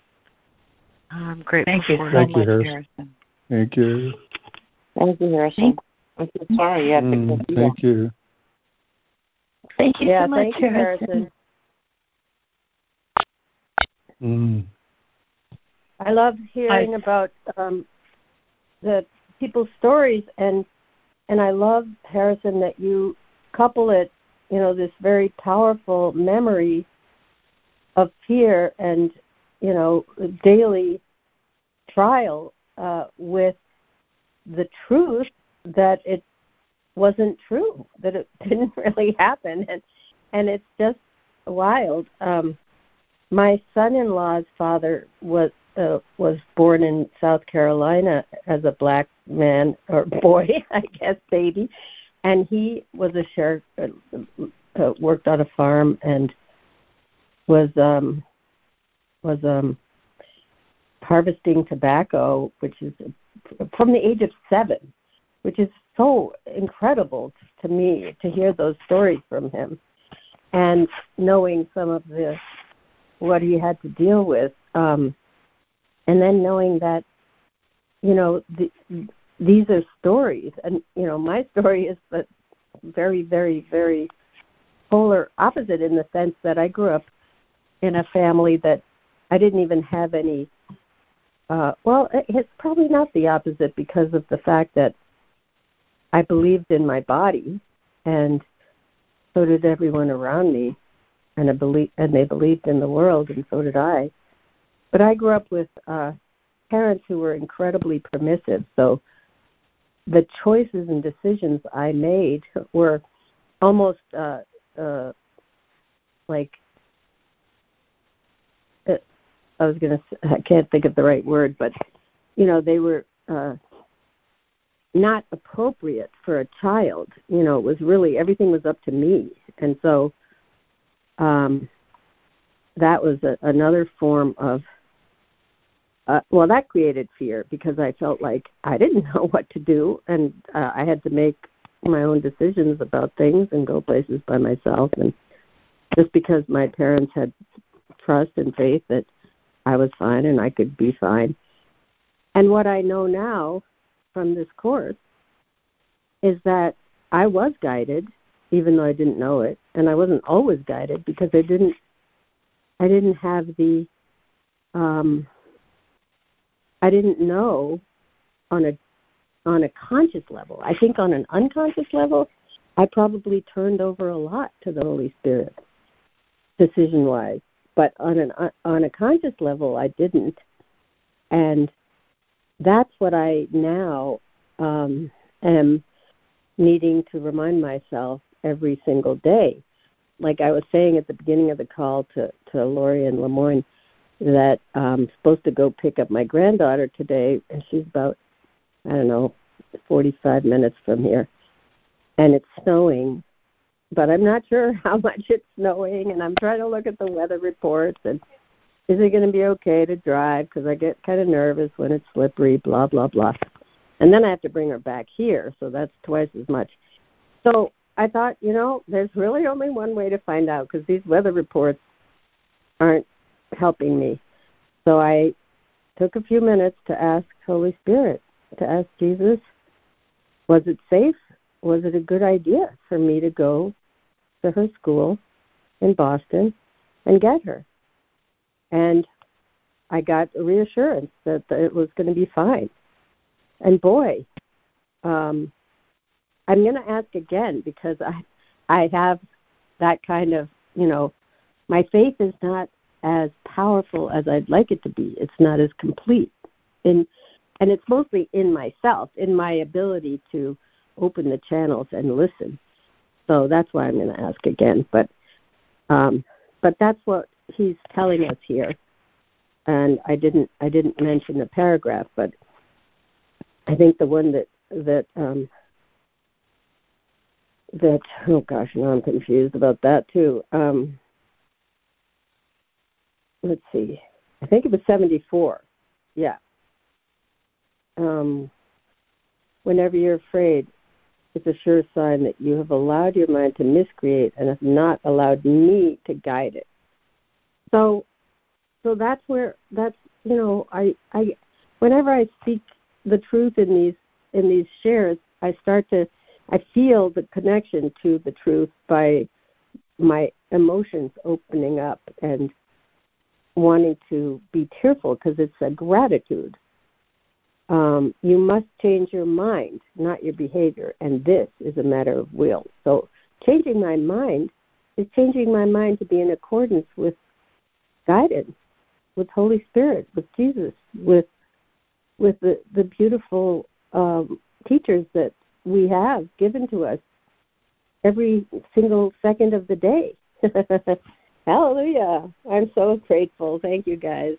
I'm grateful Thank you for so it. Thank you, much, Harrison. Harrison. Thank you. Thank you, Harrison. I'm so sorry you had to go Mm, thank you. Thank you yeah, so much, thank you, Harrison. Harrison. Mm, I love hearing about um, the people's stories, and and I love Harrison that you couple it, you know, this very powerful memory of fear and you know daily trial uh, with the truth that it wasn't true, that it didn't really happen, and and it's just wild. Um, my son-in-law's father was uh, was born in South Carolina as a black man or boy, I guess, baby, and he was a sheriff, uh, uh, worked on a farm, and was um was um harvesting tobacco, which is from the age of seven, which is so incredible to me to hear those stories from him, and knowing some of the what he had to deal with, um, and then knowing that you know the, these are stories, and you know my story is but very, very, very polar opposite in the sense that I grew up in a family that I didn't even have any. Uh, well, it's probably not the opposite because of the fact that I believed in my body, and so did everyone around me, and I believe, and they believed in the world, and so did I. But I grew up with uh, parents who were incredibly permissive, so the choices and decisions I made were almost uh, uh, like uh, I was gonna I can't think of the right word, but you know they were uh, not appropriate for a child. You know, it was really everything was up to me, and so um, that was a, another form of uh, well, that created fear because I felt like I didn't know what to do, and uh, I had to make my own decisions about things and go places by myself. And just because my parents had trust and faith that I was fine and I could be fine. And what I know now from this course is that I was guided, even though I didn't know it, and I wasn't always guided because I didn't. I didn't have the um, I didn't know on a on a conscious level. I think on an unconscious level, I probably turned over a lot to the Holy Spirit, decision wise. But on an on a conscious level, I didn't, and that's what I now um, am needing to remind myself every single day. Like I was saying at the beginning of the call to to Laurie and Lemoyne, that I'm supposed to go pick up my granddaughter today, and she's about, I don't know, 45 minutes from here. And it's snowing, but I'm not sure how much it's snowing, and I'm trying to look at the weather reports and is it going to be okay to drive because I get kind of nervous when it's slippery, blah, blah, blah. And then I have to bring her back here, so that's twice as much. So I thought, you know, there's really only one way to find out because these weather reports aren't helping me. So I took a few minutes to ask Holy Spirit, to ask Jesus, was it safe? Was it a good idea for me to go to her school in Boston and get her? And I got reassurance that it was going to be fine. And boy, um, I'm going to ask again because I, I have that kind of, you know, my faith is not as powerful as I'd like it to be. It's not as complete. In, and it's mostly in myself, in my ability to open the channels and listen. So that's why I'm going to ask again. But um, but that's what he's telling us here. And I didn't I didn't mention the paragraph, but I think the one that that um, that oh gosh, now I'm confused about that too. Um, let's see, I think it was 74. Yeah. Um, whenever you're afraid, it's a sure sign that you have allowed your mind to miscreate and have not allowed me to guide it. So, so that's where that's you know I I whenever I speak the truth in these in these shares, I start to I feel the connection to the truth by my emotions opening up and wanting to be tearful because it's a gratitude. Um, you must change your mind, not your behavior, and this is a matter of will. So, changing my mind is changing my mind to be in accordance with guidance, with Holy Spirit, with Jesus, with with the the beautiful um, teachers that we have given to us every single second of the day. Hallelujah. I'm so grateful. Thank you, guys.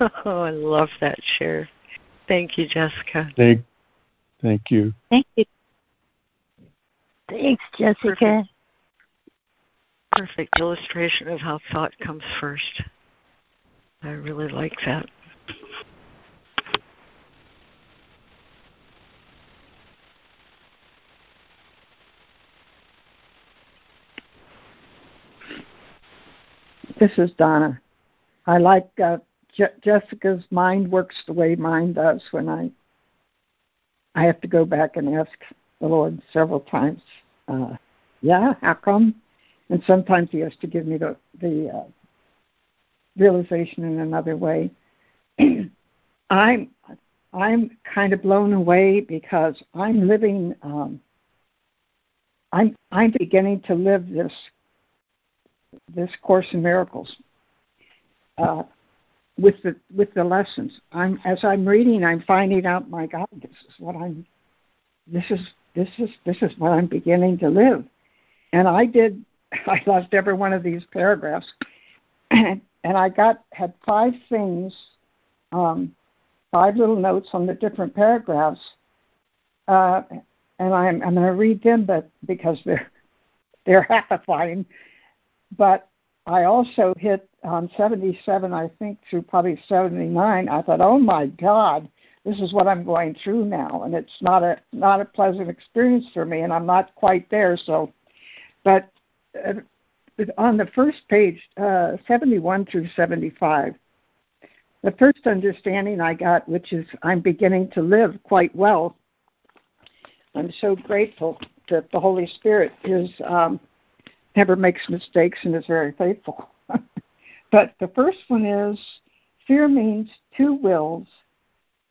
Oh, I love that share. Thank you, Jessica. Thank, thank you. Thank you. Thanks, Jessica. Perfect. Perfect illustration of how thought comes first. I really like that. This is Donna. I like uh, Je- Jessica's mind works the way mine does when I I have to go back and ask the Lord several times. Uh, yeah, how come? And sometimes He has to give me the the uh, realization in another way. I'm I'm kind of blown away because I'm living. Um, I'm I'm beginning to live this this course in miracles uh, with the with the lessons. I'm as I'm reading, I'm finding out. My God, this is what I'm. This is this is this is what I'm beginning to live, and I did. I lost every one of these paragraphs, and, I got had five things, um, five little notes on the different paragraphs, uh, and I'm I'm going to read them, but because they're they're half-fine but I also hit on 77, I think, through probably 79. I thought, oh my God, this is what I'm going through now, and it's not a not a pleasant experience for me, and I'm not quite there. So, but on the first page, uh, 71 through 75, the first understanding I got, which is I'm beginning to live quite well. I'm so grateful that the Holy Spirit is um, never makes mistakes and is very faithful. but the first one is fear means two wills.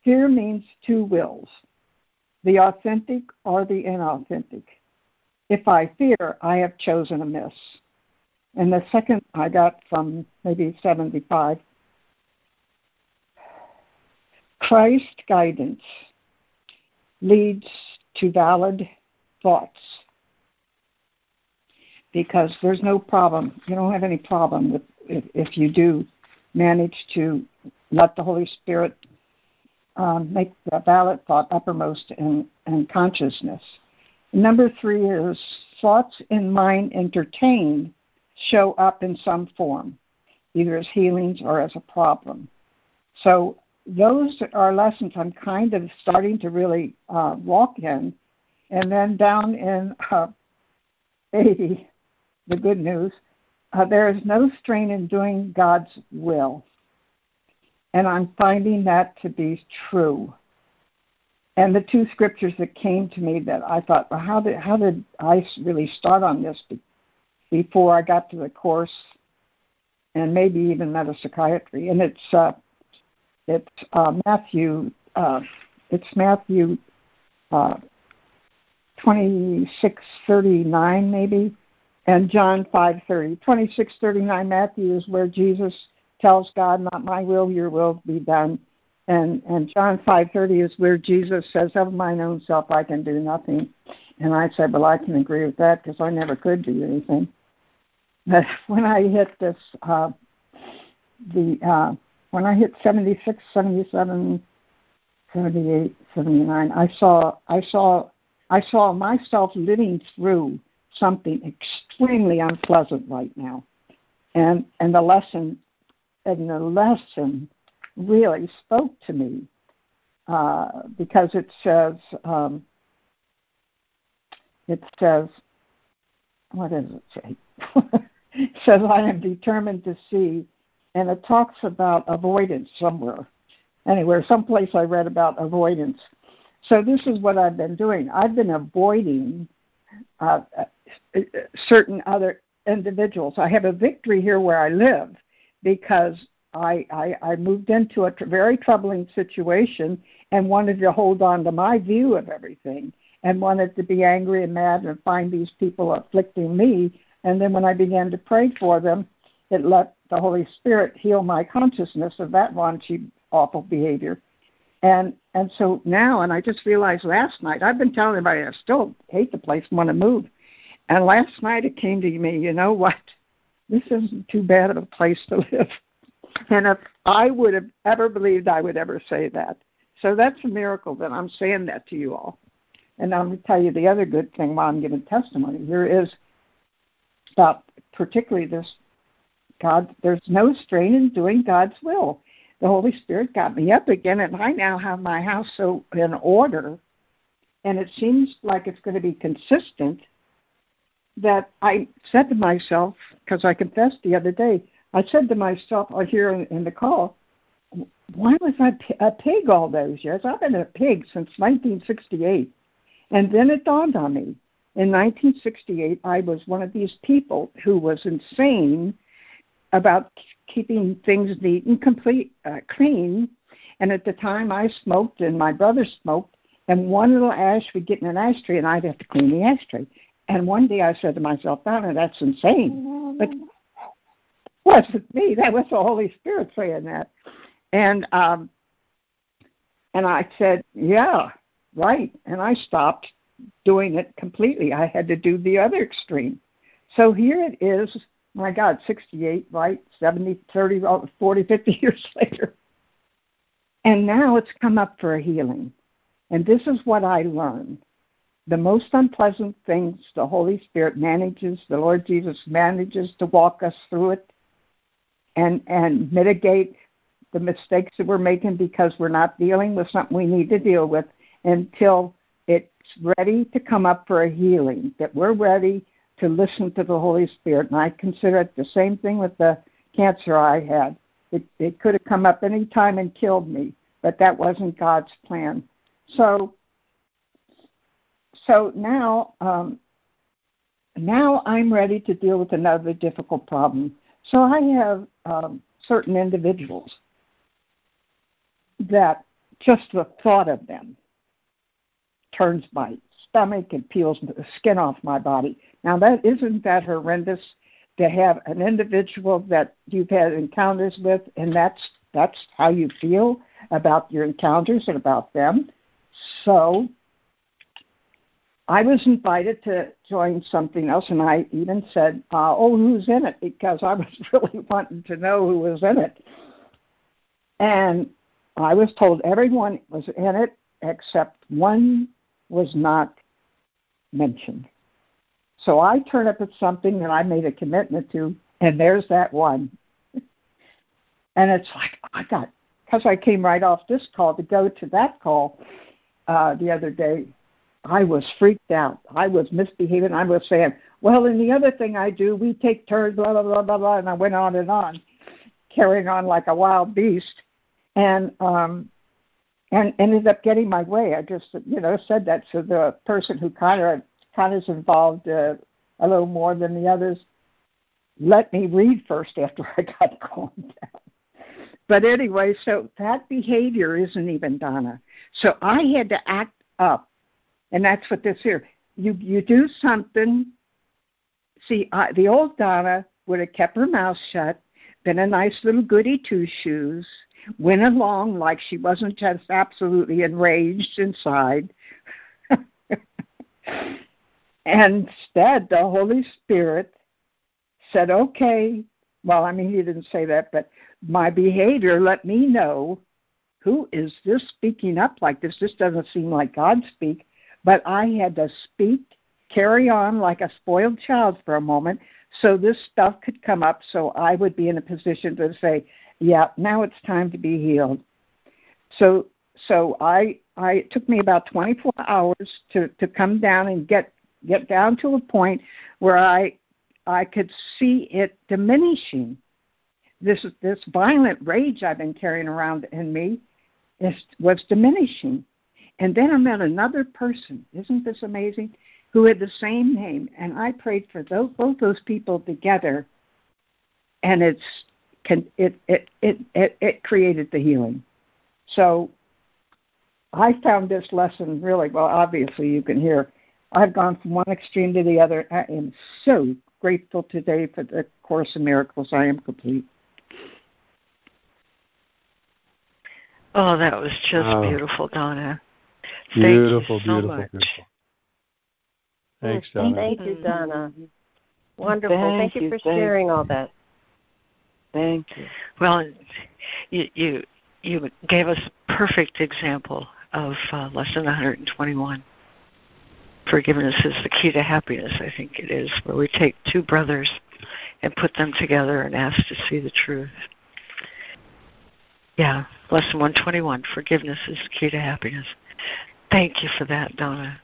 Fear means two wills the authentic or the inauthentic. If I fear, I have chosen amiss. And the second I got from maybe 75 Christ guidance leads to valid thoughts because there's no problem. You don't have any problem with if, if you do manage to let the Holy Spirit um, make the valid thought uppermost in, in consciousness. Number three is thoughts in mind entertained show up in some form, either as healings or as a problem. So those are lessons I'm kind of starting to really uh, walk in. And then down in uh, 80, the good news. Uh, there is no strain in doing God's will. And I'm finding that to be true. And the two scriptures that came to me that I thought, well, how did how did I really start on this before I got to the course, and maybe even meta psychiatry? And it's uh, it's uh, Matthew uh, it's Matthew uh, twenty six thirty nine maybe, and John 5:30. 26:39 Matthew is where Jesus tells God, "Not my will, your will be done." And and John 5:30 is where Jesus says, "Of mine own self, I can do nothing." And I said, "Well, I can agree with that because I never could do anything." But when I hit this, uh, the uh, when I hit 76, 77, 78, 79, I saw I saw I saw myself living through something extremely unpleasant right now. And and the lesson and the lesson really spoke to me. uh, because it says um, it says what does it say? it says I am determined to see, and it talks about avoidance somewhere. Anywhere, someplace I read about avoidance. So this is what I've been doing. I've been avoiding uh, certain other individuals. I have a victory here where I live because I, I, I moved into a very troubling situation and wanted to hold on to my view of everything and wanted to be angry and mad and find these people afflicting me. And then when I began to pray for them, it let the Holy Spirit heal my consciousness of that raunchy, awful behavior. And and so now, and I just realized last night, I've been telling everybody I still hate the place, and want to move. And last night it came to me, you know what? This isn't too bad of a place to live. And if I would have ever believed I would ever say that. So that's a miracle that I'm saying that to you all. And I'm going to tell you the other good thing while I'm giving testimony here is about particularly this God, there's no strain in doing God's will. The Holy Spirit got me up again, and I now have my house so in order, and it seems like it's going to be consistent. That I said to myself, because I confessed the other day, I said to myself uh, here in, in the call, why was I a pig all those years? I've been a pig since 1968. And then it dawned on me. In 1968, I was one of these people who was insane about keeping things neat and complete, uh, clean. And at the time, I smoked, and my brother smoked, and one little ash would get in an ashtray, and I'd have to clean the ashtray. And one day I said to myself, Donna, that's insane. But wasn't me. That was the Holy Spirit saying that. And um, and I said, yeah, right. And I stopped doing it completely. I had to do the other extreme. So here it is, my God, 68, right? 70, 30, 40, 50 years later. And now it's come up for a healing. And this is what I learned. The most unpleasant things the Holy Spirit manages, the Lord Jesus manages to walk us through it and and mitigate the mistakes that we're making because we're not dealing with something we need to deal with until it's ready to come up for a healing, that we're ready to listen to the Holy Spirit. And I consider it the same thing with the cancer I had. It, it could have come up any time and killed me, but that wasn't God's plan. So, so now, um, now I'm ready to deal with another difficult problem. So I have um, certain individuals that just the thought of them turns my stomach and peels the skin off my body. Now that isn't that horrendous to have an individual that you've had encounters with and that's that's how you feel about your encounters and about them. So I was invited to join something else, and I even said, uh, "Oh, who's in it?" Because I was really wanting to know who was in it. And I was told everyone was in it except one was not mentioned. So I turn up at something that I made a commitment to, and there's that one. and it's like I got because I came right off this call to go to that call uh, the other day. I was freaked out. I was misbehaving. I was saying, "Well, and the other thing I do, we take turns, blah blah blah blah blah," and I went on and on, carrying on like a wild beast and um, and ended up getting my way. I just you know said that to the person who kind of kind of is involved uh, a little more than the others. Let me read first after I got calmed down. But anyway, so that behavior isn't even Donna. So I had to act up, and that's what this here. You you do something. See, I, the old Donna would have kept her mouth shut, been a nice little goody two shoes, went along like she wasn't just absolutely enraged inside. and instead, the Holy Spirit said, okay, well, I mean, he didn't say that, but my behavior let me know who is this speaking up like this? This doesn't seem like God speak. But I had to speak, carry on like a spoiled child for a moment so this stuff could come up so I would be in a position to say, yeah, now it's time to be healed. So so I I it took me about 24 hours to to come down and get get down to a point where I I could see it diminishing. This this violent rage I've been carrying around in me is, was diminishing. And then I met another person. Isn't this amazing? Who had the same name, and I prayed for those, both those people together, and it's can it it it it, it created the healing. So I found this lesson really well. Obviously, you can hear I've gone from one extreme to the other. I am so grateful today for the Course in Miracles. I am complete. Oh, that was just oh. beautiful, Donna. Thank beautiful, so beautiful, much. beautiful. Thanks, Donna. Thank you, Donna. Wonderful. Thank, Thank you for sharing all that. Thank you. Well, you you you gave us a perfect example of uh, lesson 121. Forgiveness is the key to happiness. I think it is where we take two brothers and put them together and ask to see the truth. Yeah, lesson 121. Forgiveness is the key to happiness. Thank you for that, Donna.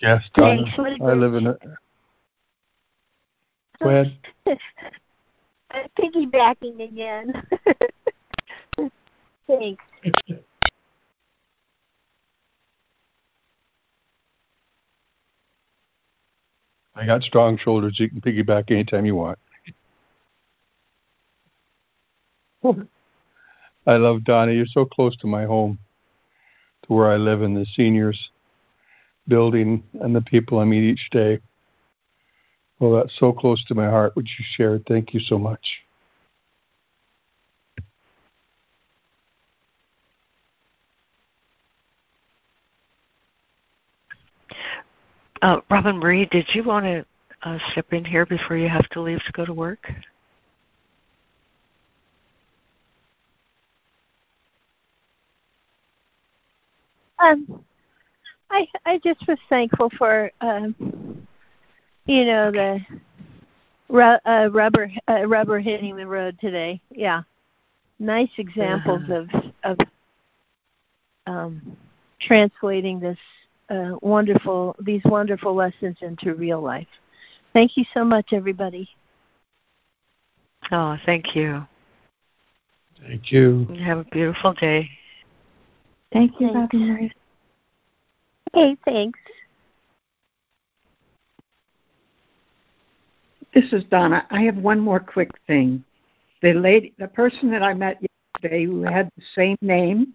Yes, Donna. I live in a. Go ahead. piggybacking again. Thanks. I got strong shoulders. You can piggyback anytime you want. I love Donna. You're so close to my home, to where I live in the seniors building and the people I meet each day. Well, that's so close to my heart, which you shared. Thank you so much. Uh, Robin Marie, did you want to uh, step in here before you have to leave to go to work? Um, I I just was thankful for um, you know the ru- uh, rubber uh, rubber hitting the road today. Yeah, nice examples uh-huh. of of um, translating this uh, wonderful these wonderful lessons into real life. Thank you so much, everybody. Oh, thank you. Thank you. Have a beautiful day. Thank you, Robin Marie. Okay, thanks. This is Donna. I have one more quick thing. The lady, the person that I met yesterday who had the same name,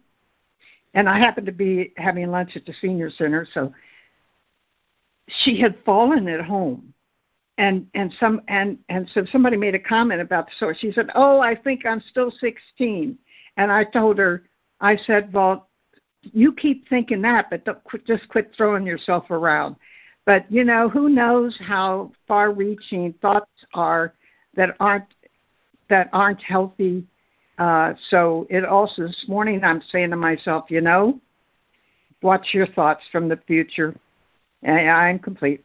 and I happened to be having lunch at the senior center, so she had fallen at home and and some and and so somebody made a comment about the source she said oh i think i'm still 16 and i told her i said well you keep thinking that, but don't quit, just quit throwing yourself around. But you know, who knows how far-reaching thoughts are that aren't that aren't healthy. Uh, so it also this morning I'm saying to myself, you know, watch your thoughts from the future. And I'm complete.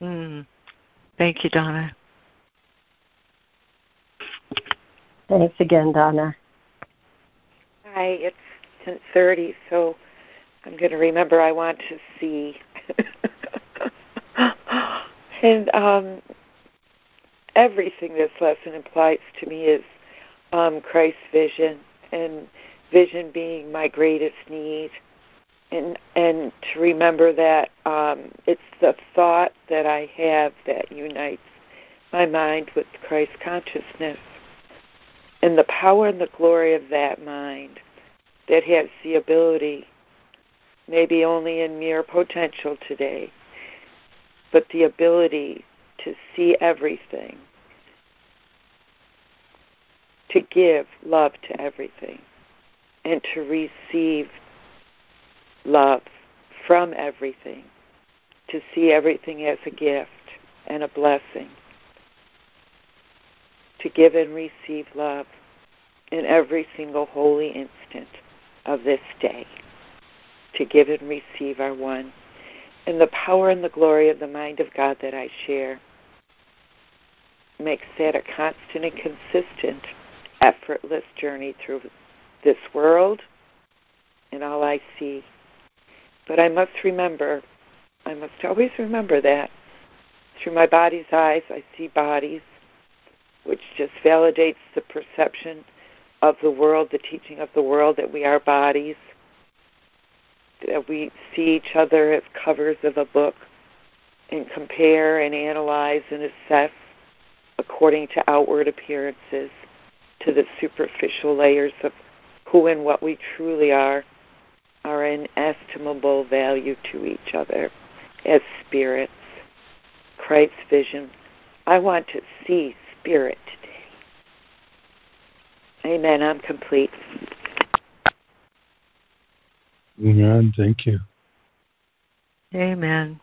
Mm. Thank you, Donna. Thanks again, Donna. Hi, it's 10:30, so I'm going to remember I want to see. and um, everything this lesson implies to me is um, Christ's vision, and vision being my greatest need, and and to remember that um, it's the thought that I have that unites my mind with Christ consciousness and the power and the glory of that mind that has the ability, maybe only in mere potential today, but the ability to see everything, to give love to everything, and to receive love from everything, to see everything as a gift and a blessing to give and receive love in every single holy instant of this day, to give and receive our one. And the power and the glory of the mind of God that I share makes that a constant and consistent, effortless journey through this world and all I see. But I must remember, I must always remember that through my body's eyes, I see bodies, which just validates the perception of the world, the teaching of the world that we are bodies, that we see each other as covers of a book and compare and analyze and assess according to outward appearances to the superficial layers of who and what we truly are are inestimable value to each other as spirits. Christ's vision. I want to see spirit today. Amen. I'm complete. Amen. Thank you. Amen.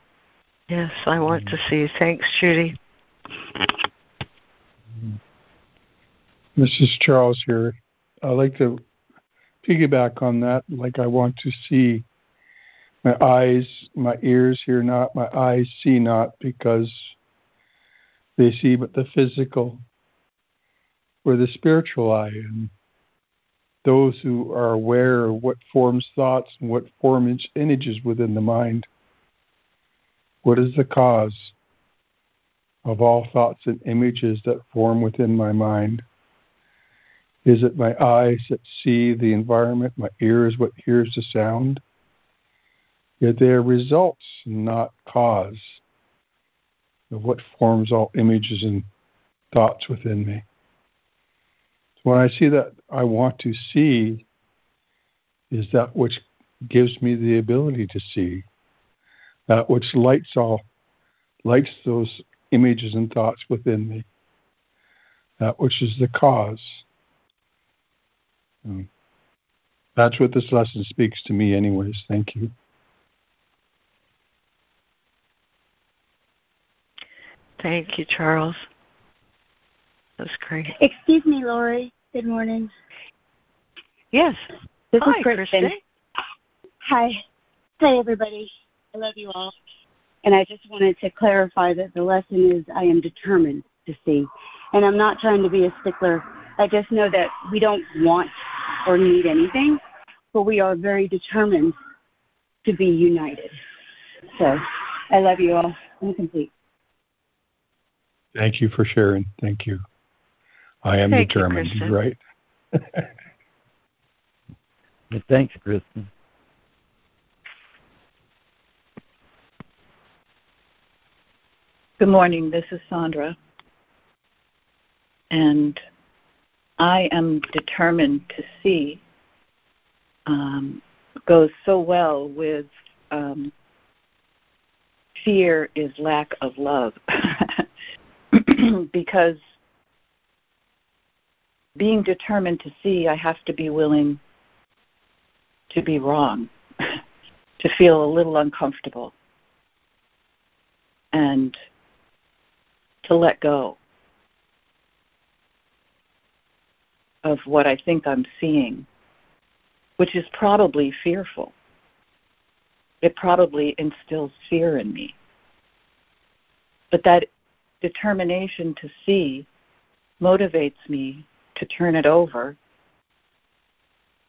Yes, I want to see. Thanks, Judy. This is Charles here. I'd like to piggyback on that. Like I want to see my eyes, my ears hear not, my eyes see not, because they see but the physical or the spiritual eye. And those who are aware of what forms thoughts and what forms images within the mind. What is the cause of all thoughts and images that form within my mind? Is it my eyes that see the environment, my ears what hears the sound? Yet they are results, not cause, of what forms all images and thoughts within me. So when I see that, I want to see is that which gives me the ability to see, that which lights all, lights those images and thoughts within me, that which is the cause. Um, that's what this lesson speaks to me, anyways. Thank you. Thank you, Charles. That's great. Excuse me, Laurie. Good morning. Yes. This Hi, is Kristen. Kristen. Hi. Hi, everybody. I love you all. And I just wanted to clarify that the lesson is I am determined to see. And I'm not trying to be a stickler. I just know that we don't want or need anything, but we are very determined to be united. So I love you all. I'm complete. Thank you for sharing. Thank you. I am Thank determined. You're right. Thanks, Kristen. Good morning. This is Sandra. And I am determined to see um, goes so well with um, fear is lack of love. because being determined to see, I have to be willing to be wrong, to feel a little uncomfortable, and to let go of what I think I'm seeing, which is probably fearful. It probably instills fear in me. But that determination to see motivates me to turn it over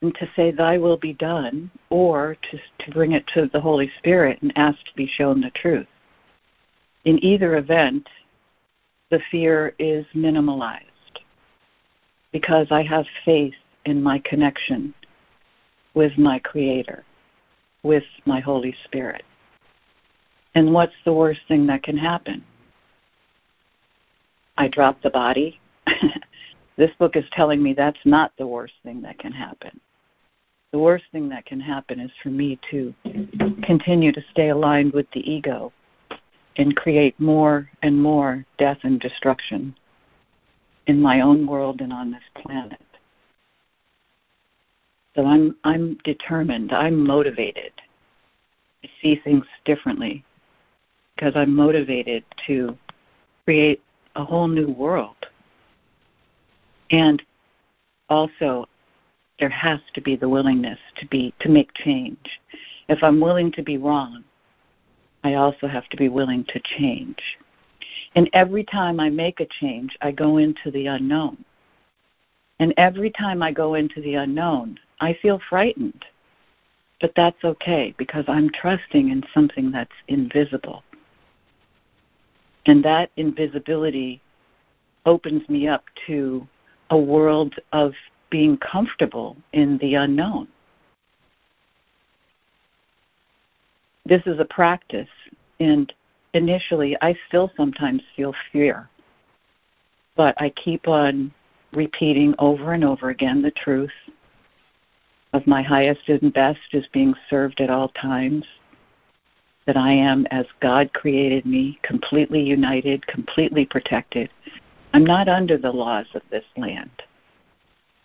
and to say, Thy will be done, or to, to bring it to the Holy Spirit and ask to be shown the truth. In either event, the fear is minimalized because I have faith in my connection with my Creator, with my Holy Spirit. And what's the worst thing that can happen? I drop the body. this book is telling me that's not the worst thing that can happen. The worst thing that can happen is for me to continue to stay aligned with the ego and create more and more death and destruction in my own world and on this planet. So I'm I'm determined, I'm motivated to see things differently because I'm motivated to create a whole new world. And also there has to be the willingness to be to make change. If I'm willing to be wrong, I also have to be willing to change. And every time I make a change, I go into the unknown. And every time I go into the unknown, I feel frightened. But that's okay because I'm trusting in something that's invisible. And that invisibility opens me up to a world of being comfortable in the unknown. This is a practice, and initially I still sometimes feel fear, but I keep on repeating over and over again the truth of my highest and best is being served at all times, that I am as God created me, completely united, completely protected. I'm not under the laws of this land.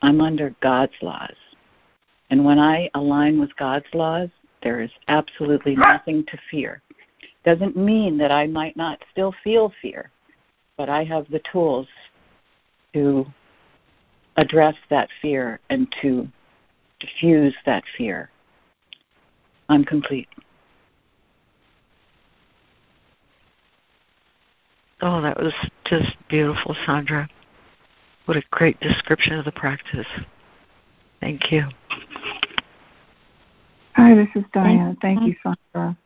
I'm under God's laws. And when I align with God's laws, there is absolutely nothing to fear. Doesn't mean that I might not still feel fear, but I have the tools to address that fear and to diffuse that fear. I'm complete. Oh, that was just beautiful, Sandra. What a great description of the practice. Thank you. Hi, this is Diana. Thank you, Sandra.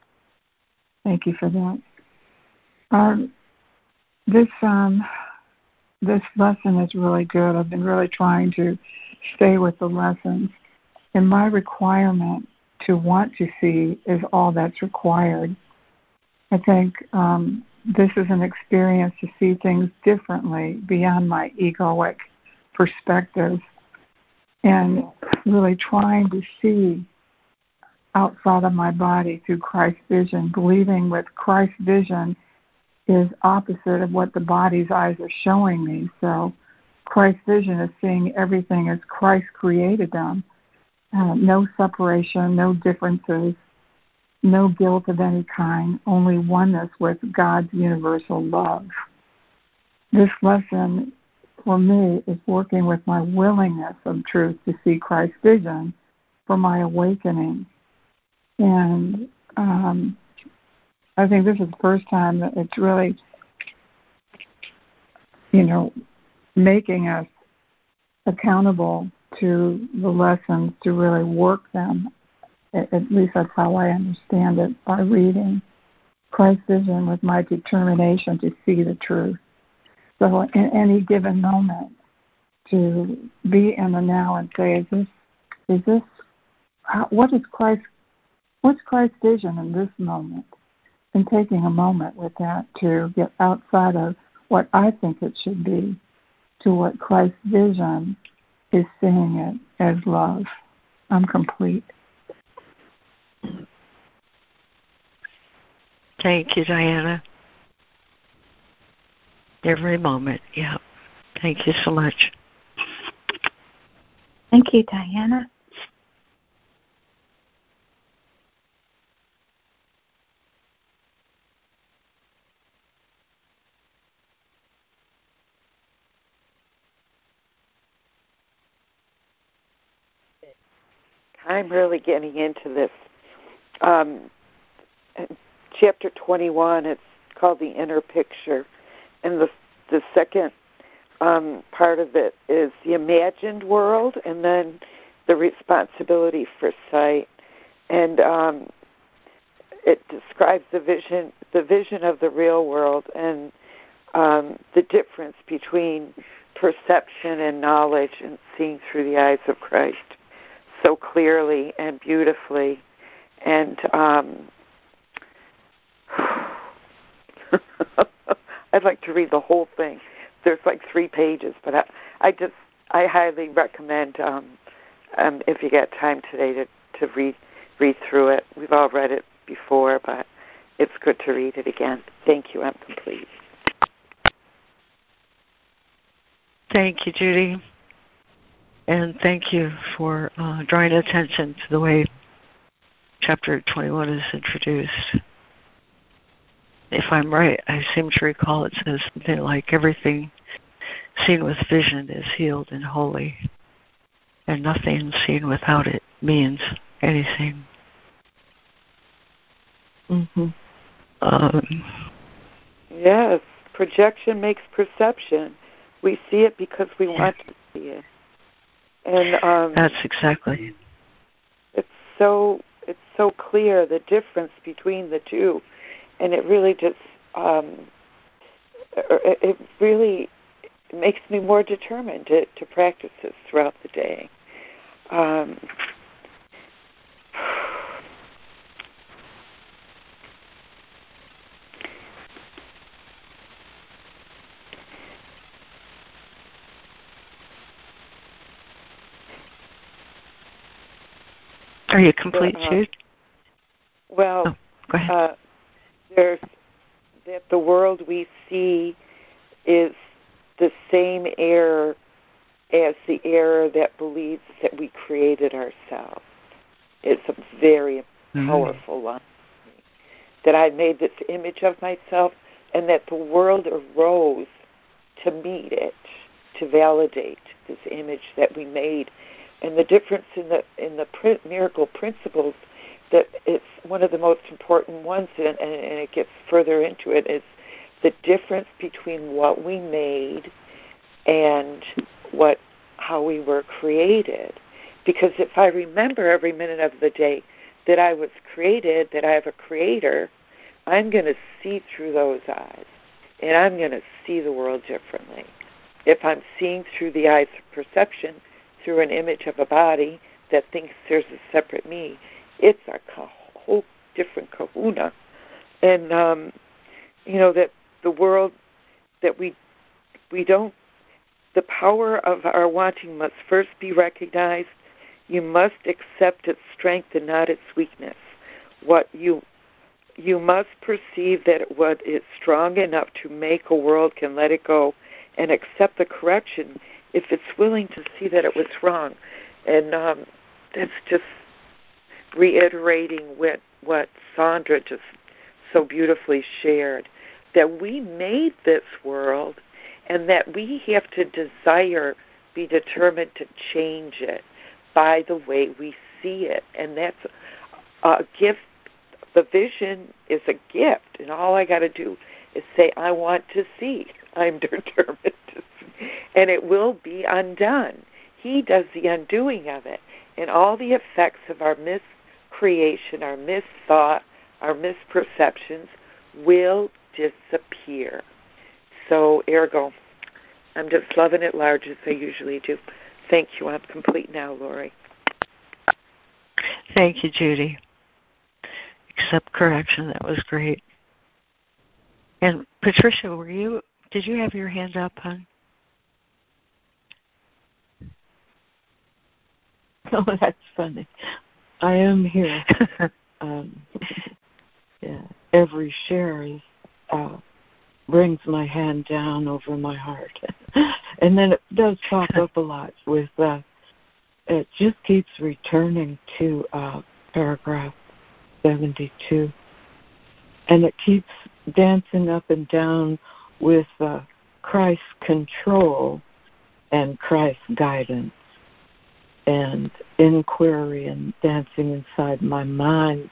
Thank you for that. Um, this um, this lesson is really good. I've been really trying to stay with the lessons, and my requirement to want to see is all that's required. I think um, this is an experience to see things differently beyond my egoic perspective, and really trying to see outside of my body through Christ's vision, believing with Christ's vision is opposite of what the body's eyes are showing me. So Christ's vision is seeing everything as Christ created them. Uh, no separation, no differences, no guilt of any kind, only oneness with God's universal love. This lesson for me is working with my willingness of truth to see Christ's vision for my awakening. And um, I think this is the first time that it's really, you know, making us accountable to the lessons to really work them. At least that's how I understand it by reading Christ's vision with my determination to see the truth. So, in any given moment, to be in the now and say, "Is this? Is this? How, what is Christ? What's Christ's vision in this moment?" and taking a moment with that to get outside of what I think it should be to what Christ's vision is seeing it as love. I'm complete. Thank you, Diana. Every moment, yeah. Thank you so much. Thank you, Diana. I'm really getting into this. Um, chapter 21, it's called The Inner Picture. And the, the second um, part of it is the imagined world and then the responsibility for sight. And um, it describes the vision, the vision of the real world and um, the difference between perception and knowledge and seeing through the eyes of Christ so clearly and beautifully. And um, I'd like to read the whole thing. There's like three pages, but I, I just I highly recommend um, um, if you get time today to to read read through it. We've all read it before, but it's good to read it again. Thank you. I'm complete. Thank you, Judy. And thank you for uh, drawing attention to the way chapter 21 is introduced. If I'm right, I seem to recall it says something like everything seen with vision is healed and holy, and nothing seen without it means anything. Mm-hmm. Um, yes, projection makes perception. We see it because we yeah. want to see it, and um, that's exactly. It's so it's so clear the difference between the two, and it really just um, it really makes me more determined to, to practice this throughout the day. Um, Are you complete, uh, Jude? Well, oh, go ahead. Uh, there's that the world we see is the same error as the error that believes that we created ourselves. It's a very mm-hmm. powerful line. That I made this image of myself and that the world arose to meet it, to validate this image that we made. And the difference in the in the miracle principles that it's one of the most important ones, and, and, and it gets further into it, is the difference between what we made and what how we were created. Because if I remember every minute of the day that I was created, that I have a creator, I'm going to see through those eyes. And I'm going to see the world differently. If I'm seeing through the eyes of perception, through an image of a body that thinks there's a separate me, it's a whole different kahuna. And, um, you know, that the world that we we don't the power of our wanting must first be recognized. You must accept its strength and not its weakness. What you you must perceive that what is strong enough to make a world can let it go and accept the correction if it's willing to see that it was wrong. And um, that's just reiterating what what Sandra just so beautifully shared that we made this world and that we have to desire, be determined to change it by the way we see it. And that's a gift. The vision is a gift, and all I got to do is say, I want to see. I'm determined to see. And it will be undone. He does the undoing of it. And all the effects of our miscreation, our misthought, our misperceptions will disappear. So, ergo, I'm just loving it large as I usually do. Thank you. I'm complete now, Laurie. Thank you, Judy. Accept correction. That was great. And Patricia, were you? Did you have your hand up, hon? Oh, that's funny. I am here. um, yeah, every share is uh, brings my hand down over my heart. and then it does pop up a lot with uh it just keeps returning to uh paragraph 72 and it keeps dancing up and down with uh Christ's control and Christ's guidance and inquiry and dancing inside my mind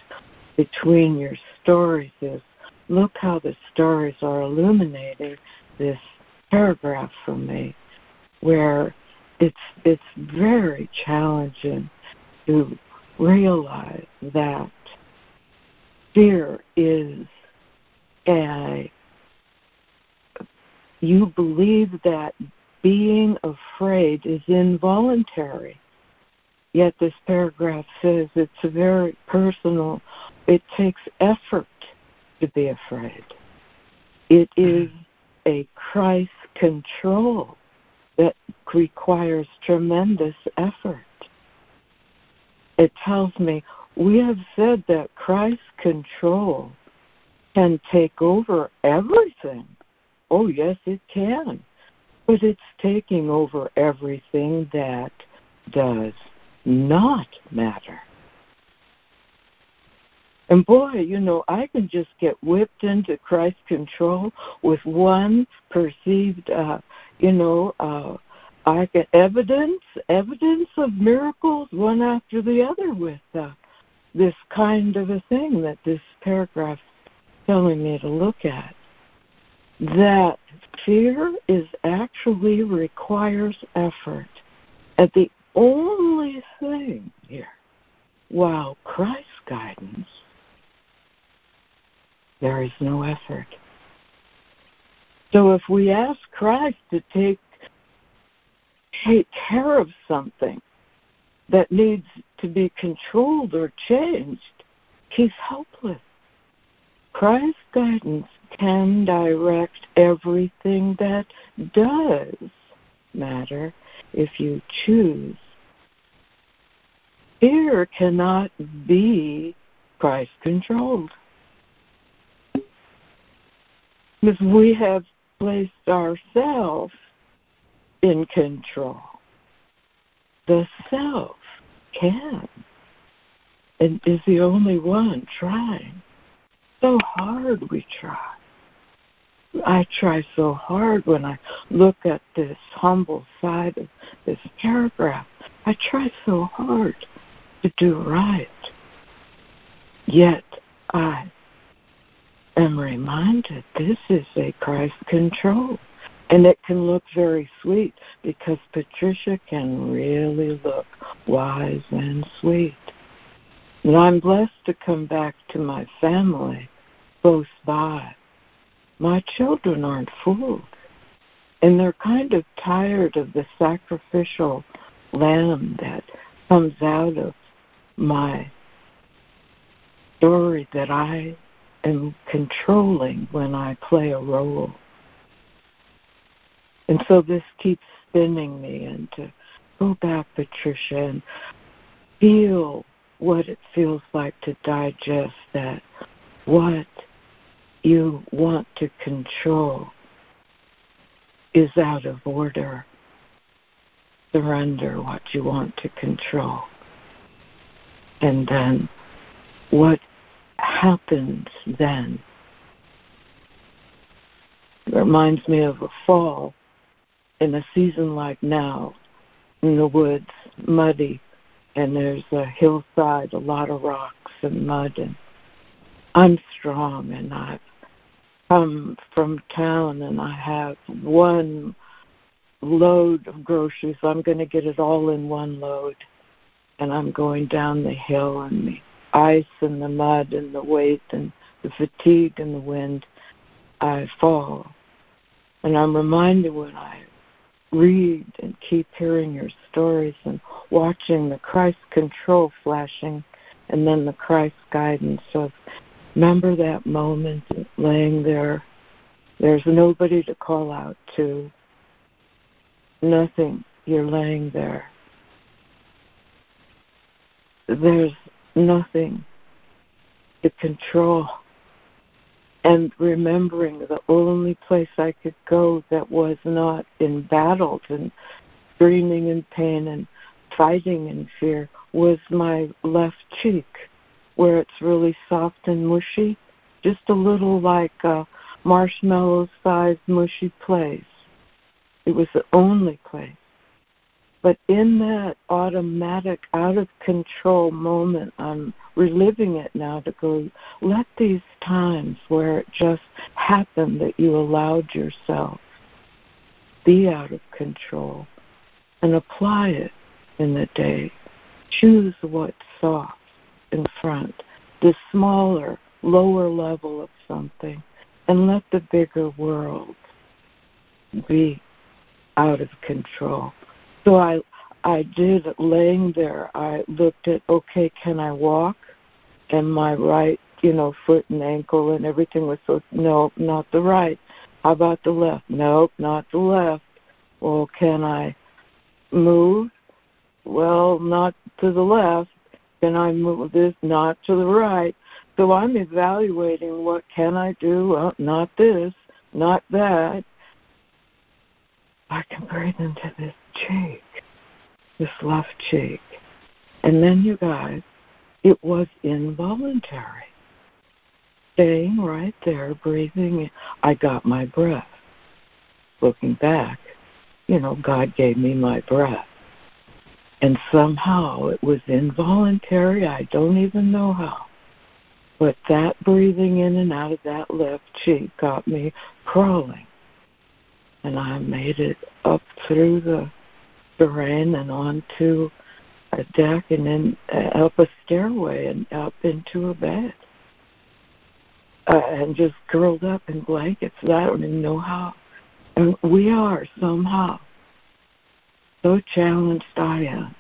between your stories is look how the stars are illuminating this paragraph for me where it's it's very challenging to realize that fear is a you believe that being afraid is involuntary yet this paragraph says it's very personal it takes effort to be afraid. It mm-hmm. is a Christ control that requires tremendous effort. It tells me we have said that Christ control can take over everything. Oh, yes, it can. But it's taking over everything that does not matter. And boy, you know, I can just get whipped into Christ control with one perceived, uh, you know, uh, I evidence, evidence of miracles one after the other with uh, this kind of a thing that this paragraph telling me to look at, that fear is actually requires effort. And the only thing here, while Christ's guidance, there is no effort. So if we ask Christ to take take care of something that needs to be controlled or changed, he's helpless. Christ's guidance can direct everything that does matter if you choose. Fear cannot be Christ controlled. Because we have placed ourselves in control. The self can and is the only one trying. So hard we try. I try so hard when I look at this humble side of this paragraph. I try so hard to do right. Yet I am reminded this is a Christ control. And it can look very sweet because Patricia can really look wise and sweet. And I'm blessed to come back to my family close by. My children aren't fooled. And they're kind of tired of the sacrificial lamb that comes out of my story that I am controlling when I play a role. And so this keeps spinning me and to go oh, back, Patricia, and feel what it feels like to digest that what you want to control is out of order. Surrender what you want to control. And then what happens then? It reminds me of a fall in a season like now in the woods, muddy, and there's a hillside, a lot of rocks and mud, and I'm strong, and I've come from town, and I have one load of groceries. I'm going to get it all in one load, and I'm going down the hill, and the ice and the mud and the weight and the fatigue and the wind, I fall. And I'm reminded when I read and keep hearing your stories and watching the Christ control flashing and then the Christ guidance of remember that moment laying there. There's nobody to call out to. Nothing. You're laying there. There's nothing to control and remembering the only place I could go that was not in battles and screaming in pain and fighting in fear was my left cheek, where it's really soft and mushy, just a little like a marshmallow sized mushy place. It was the only place but in that automatic, out of control moment, I'm reliving it now to go, let these times where it just happened that you allowed yourself be out of control and apply it in the day. Choose what's soft in front, the smaller, lower level of something, and let the bigger world be out of control. So I I did laying there. I looked at okay, can I walk? And my right, you know, foot and ankle and everything was so no, not the right. How about the left? Nope, not the left. Well, can I move? Well, not to the left. Can I move this? Not to the right. So I'm evaluating what can I do? Well, not this, not that. I can breathe into this cheek, this left cheek. And then, you guys, it was involuntary. Staying right there, breathing. I got my breath. Looking back, you know, God gave me my breath. And somehow it was involuntary. I don't even know how. But that breathing in and out of that left cheek got me crawling. And I made it up through the terrain and onto a deck and then uh, up a stairway and up into a bed. Uh, and just curled up in blankets. I don't even know how. And we are somehow so challenged I am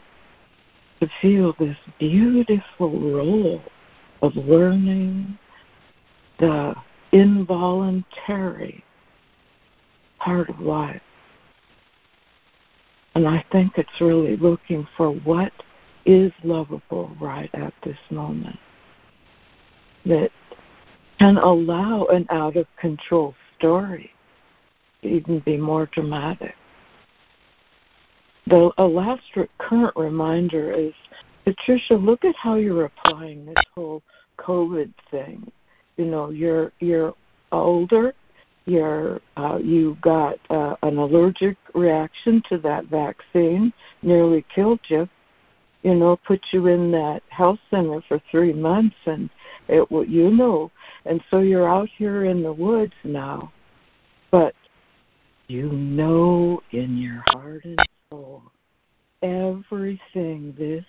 to feel this beautiful role of learning the involuntary part of life. And I think it's really looking for what is lovable right at this moment that can allow an out of control story to even be more dramatic. The last current reminder is Patricia, look at how you're applying this whole COVID thing. You know, you're you're older, you're uh, you got uh, an allergic reaction to that vaccine, nearly killed you. You know, put you in that health center for three months, and it you know, and so you're out here in the woods now, but you know in your heart and soul everything this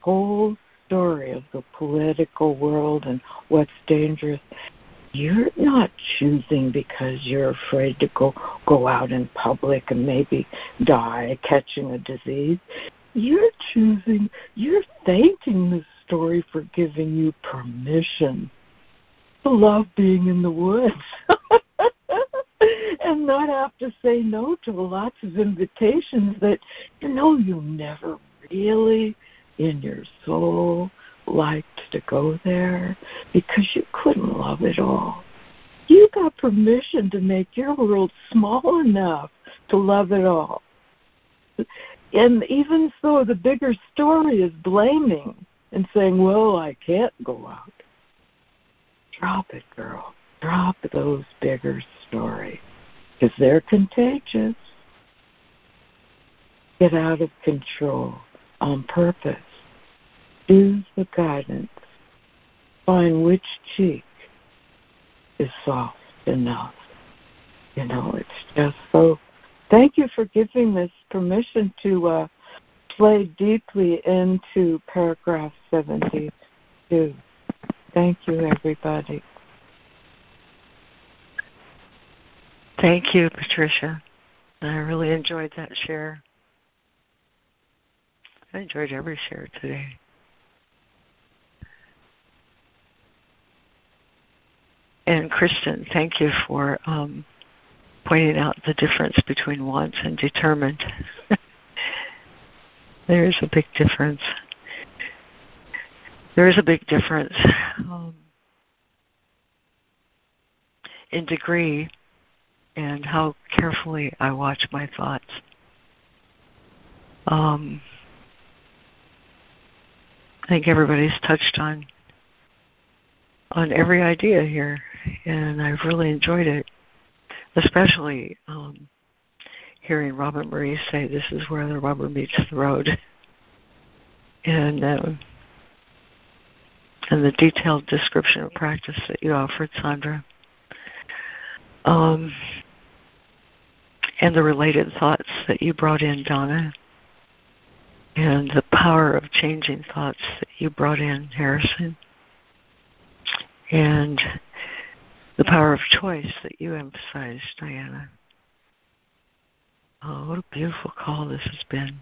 whole story of the political world and what's dangerous you're not choosing because you're afraid to go go out in public and maybe die catching a disease. You're choosing you're thanking the story for giving you permission to love being in the woods and not have to say no to lots of invitations that you know you never really in your soul liked to go there because you couldn't love it all. You got permission to make your world small enough to love it all. And even so, the bigger story is blaming and saying, well, I can't go out. Drop it, girl. Drop those bigger stories because they're contagious. Get out of control on purpose. Use the guidance. Find which cheek is soft enough. You know, it's just so. Thank you for giving this permission to uh, play deeply into paragraph 72. Thank you, everybody. Thank you, Patricia. I really enjoyed that share. I enjoyed every share today. And Kristen, thank you for um, pointing out the difference between wants and determined. there is a big difference. There is a big difference um, in degree and how carefully I watch my thoughts. Um, I think everybody's touched on on every idea here, and I've really enjoyed it, especially um, hearing Robert Marie say, "This is where the rubber meets the road," and uh, and the detailed description of practice that you offered, Sandra. Um, and the related thoughts that you brought in, Donna, and the power of changing thoughts that you brought in, Harrison, and the power of choice that you emphasized, Diana. Oh, what a beautiful call this has been.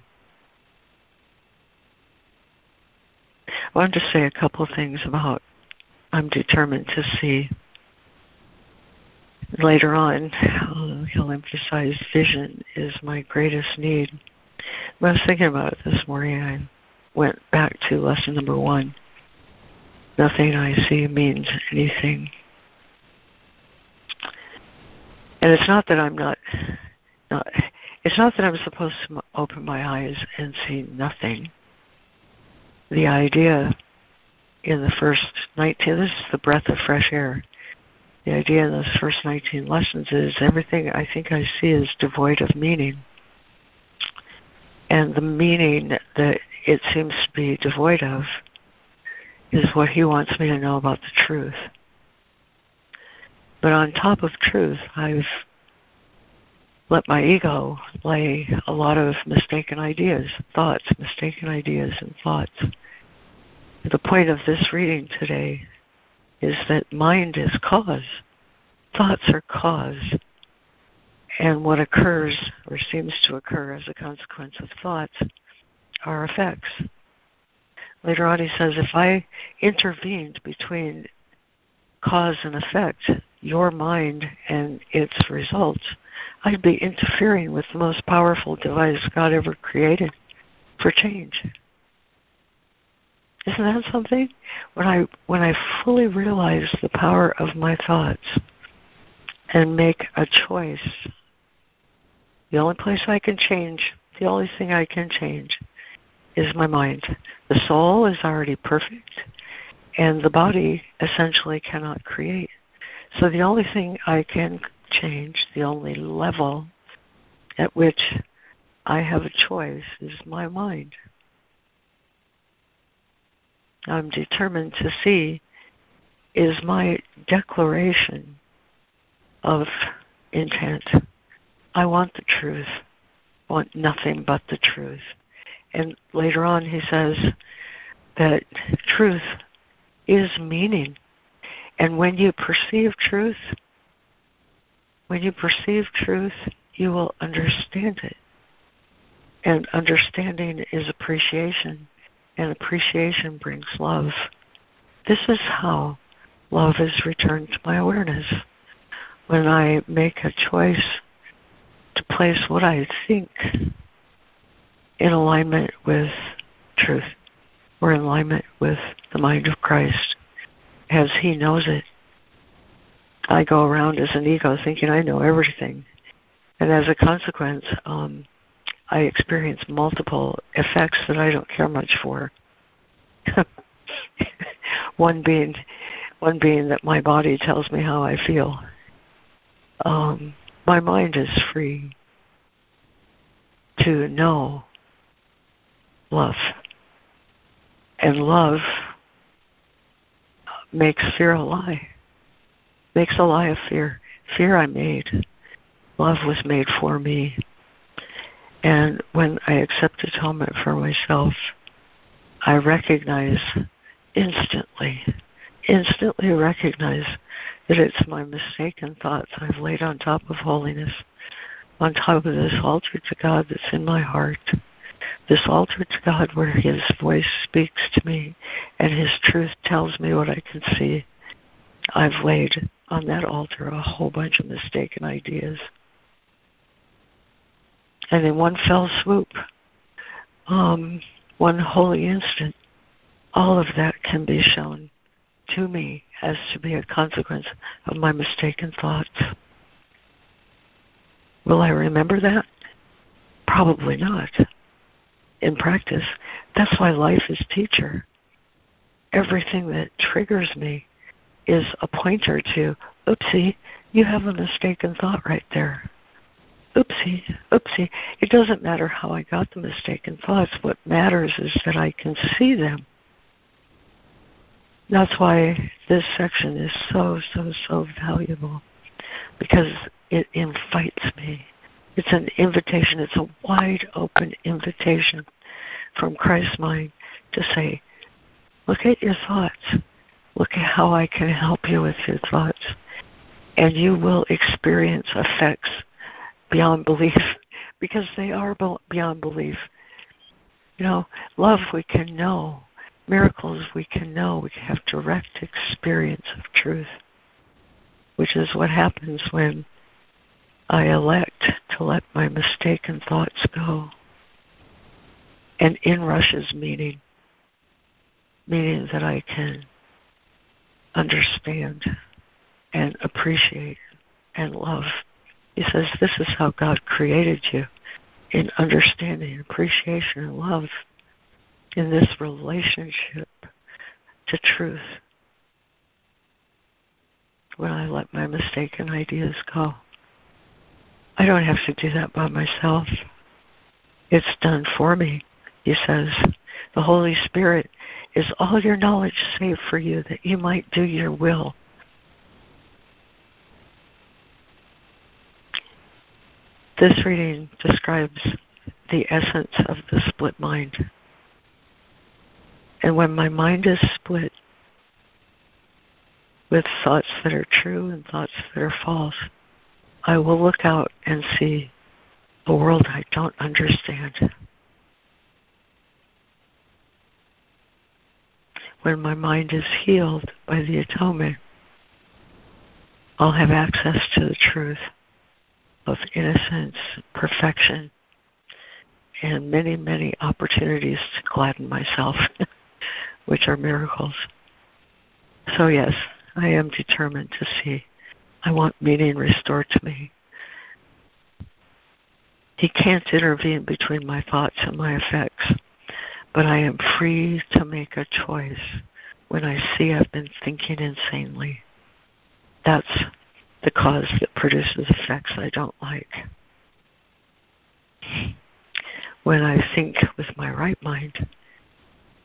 I wanted to say a couple of things about I'm determined to see later on, he'll emphasize vision is my greatest need. When I was thinking about it this morning, I went back to lesson number one. Nothing I see means anything. And it's not that I'm not, not it's not that I'm supposed to open my eyes and see nothing. The idea in the first 19, this is the breath of fresh air the idea in those first 19 lessons is everything I think I see is devoid of meaning. And the meaning that it seems to be devoid of is what he wants me to know about the truth. But on top of truth, I've let my ego lay a lot of mistaken ideas, thoughts, mistaken ideas and thoughts. The point of this reading today is that mind is cause. Thoughts are cause. And what occurs or seems to occur as a consequence of thoughts are effects. Later on, he says, if I intervened between cause and effect, your mind and its results, I'd be interfering with the most powerful device God ever created for change. Isn't that something? When I when I fully realize the power of my thoughts and make a choice, the only place I can change, the only thing I can change is my mind. The soul is already perfect and the body essentially cannot create. So the only thing I can change, the only level at which I have a choice is my mind. I'm determined to see is my declaration of intent. I want the truth, I want nothing but the truth. And later on, he says that truth is meaning. And when you perceive truth, when you perceive truth, you will understand it. And understanding is appreciation, and appreciation brings love. This is how love is returned to my awareness. When I make a choice to place what I think in alignment with truth or in alignment with the mind of Christ as He knows it. I go around as an ego thinking I know everything. And as a consequence, um, I experience multiple effects that I don't care much for. one being one being that my body tells me how I feel. Um, my mind is free to know love. And love makes fear a lie. Makes a lie of fear. Fear I made. Love was made for me. And when I accept atonement for myself, I recognize instantly, instantly recognize that it's my mistaken thoughts I've laid on top of holiness, on top of this altar to God that's in my heart this altar to God where His voice speaks to me and His truth tells me what I can see. I've laid on that altar a whole bunch of mistaken ideas. And in one fell swoop, um, one holy instant, all of that can be shown to me as to be a consequence of my mistaken thoughts. Will I remember that? Probably not in practice. That's why life is teacher. Everything that triggers me is a pointer to, oopsie, you have a mistaken thought right there. Oopsie, oopsie. It doesn't matter how I got the mistaken thoughts. What matters is that I can see them. That's why this section is so, so, so valuable because it invites me it's an invitation, it's a wide open invitation from Christ's mind to say, look at your thoughts. Look at how I can help you with your thoughts. And you will experience effects beyond belief because they are beyond belief. You know, love we can know, miracles we can know, we can have direct experience of truth, which is what happens when I elect to let my mistaken thoughts go. And in rushes meaning, meaning that I can understand and appreciate and love. He says this is how God created you in understanding, appreciation, and love in this relationship to truth when I let my mistaken ideas go. I don't have to do that by myself. It's done for me, he says. The Holy Spirit is all your knowledge saved for you that you might do your will. This reading describes the essence of the split mind. And when my mind is split with thoughts that are true and thoughts that are false, I will look out and see a world I don't understand. When my mind is healed by the atonement, I'll have access to the truth of innocence, perfection, and many, many opportunities to gladden myself, which are miracles. So, yes, I am determined to see. I want meaning restored to me. He can't intervene between my thoughts and my effects, but I am free to make a choice when I see I've been thinking insanely. That's the cause that produces effects I don't like. When I think with my right mind,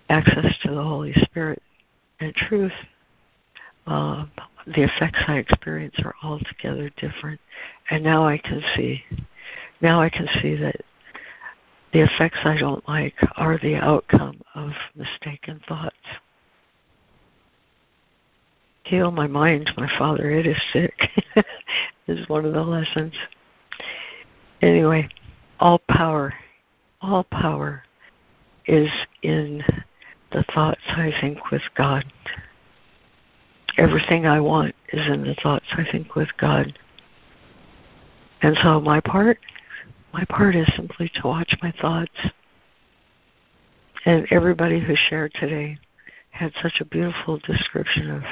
access to the Holy Spirit and truth, uh, the effects I experience are altogether different. And now I can see, now I can see that the effects I don't like are the outcome of mistaken thoughts. Heal my mind, my father, it is sick, is one of the lessons. Anyway, all power, all power is in the thoughts I think with God. Everything I want is in the thoughts I think with God. And so my part, my part is simply to watch my thoughts. And everybody who shared today had such a beautiful description of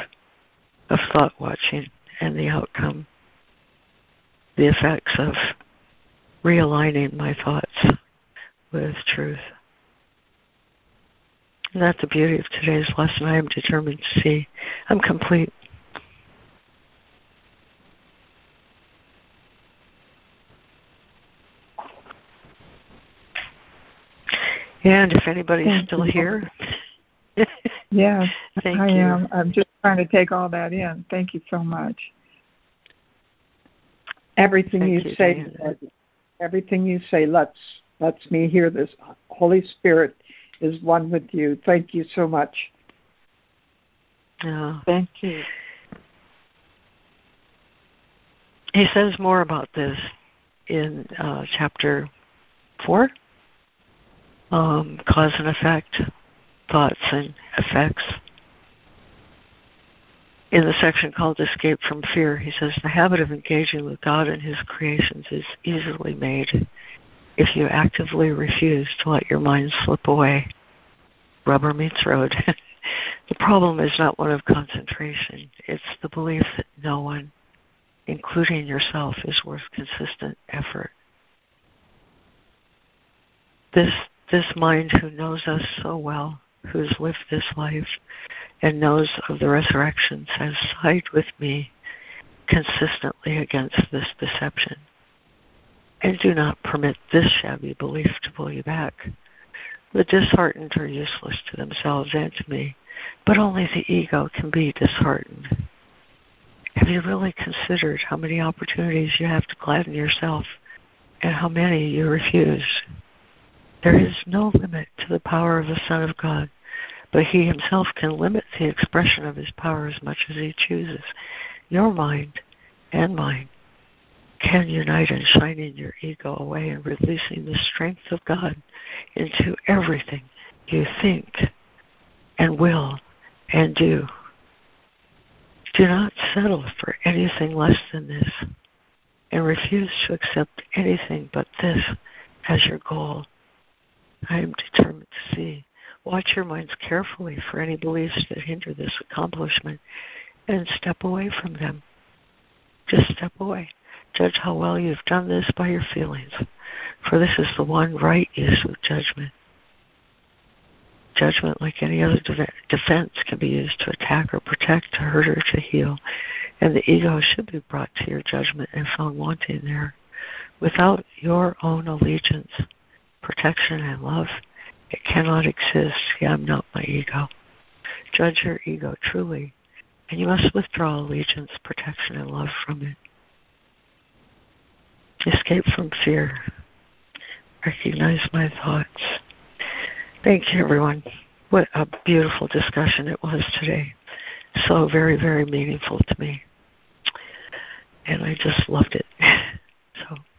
of thought watching and the outcome, the effects of realigning my thoughts with truth. And that's the beauty of today's lesson. I am determined to see. I'm complete. And if anybody's Thank still you. here, yes, Thank I you. am. I'm just trying to take all that in. Thank you so much. Everything Thank you, you, say, everything you say lets lets me hear this. Holy Spirit is one with you. Thank you so much. uh, Thank you. he says more about this in uh, chapter four, um, cause and effect, thoughts and effects. In the section called Escape from Fear, he says the habit of engaging with God and His creations is easily made if you actively refuse to let your mind slip away. Rubber meets road. the problem is not one of concentration, it's the belief that no one, including yourself, is worth consistent effort. This this mind who knows us so well, who's lived this life and knows of the resurrection, says, Side with me consistently against this deception. And do not permit this shabby belief to pull you back. The disheartened are useless to themselves and to me, but only the ego can be disheartened. Have you really considered how many opportunities you have to gladden yourself and how many you refuse? There is no limit to the power of the Son of God, but He Himself can limit the expression of His power as much as He chooses. Your mind and mine can unite in shining your ego away and releasing the strength of God into everything you think and will and do. Do not settle for anything less than this and refuse to accept anything but this as your goal. I am determined to see. Watch your minds carefully for any beliefs that hinder this accomplishment and step away from them. Just step away. Judge how well you've done this by your feelings, for this is the one right use of judgment. Judgment, like any other de- defense, can be used to attack or protect, to hurt or to heal, and the ego should be brought to your judgment and found wanting there. Without your own allegiance, protection, and love, It cannot exist. Yeah, I'm not my ego. Judge your ego truly, and you must withdraw allegiance, protection, and love from it. Escape from fear. Recognize my thoughts. Thank you, everyone. What a beautiful discussion it was today. So very, very meaningful to me. And I just loved it.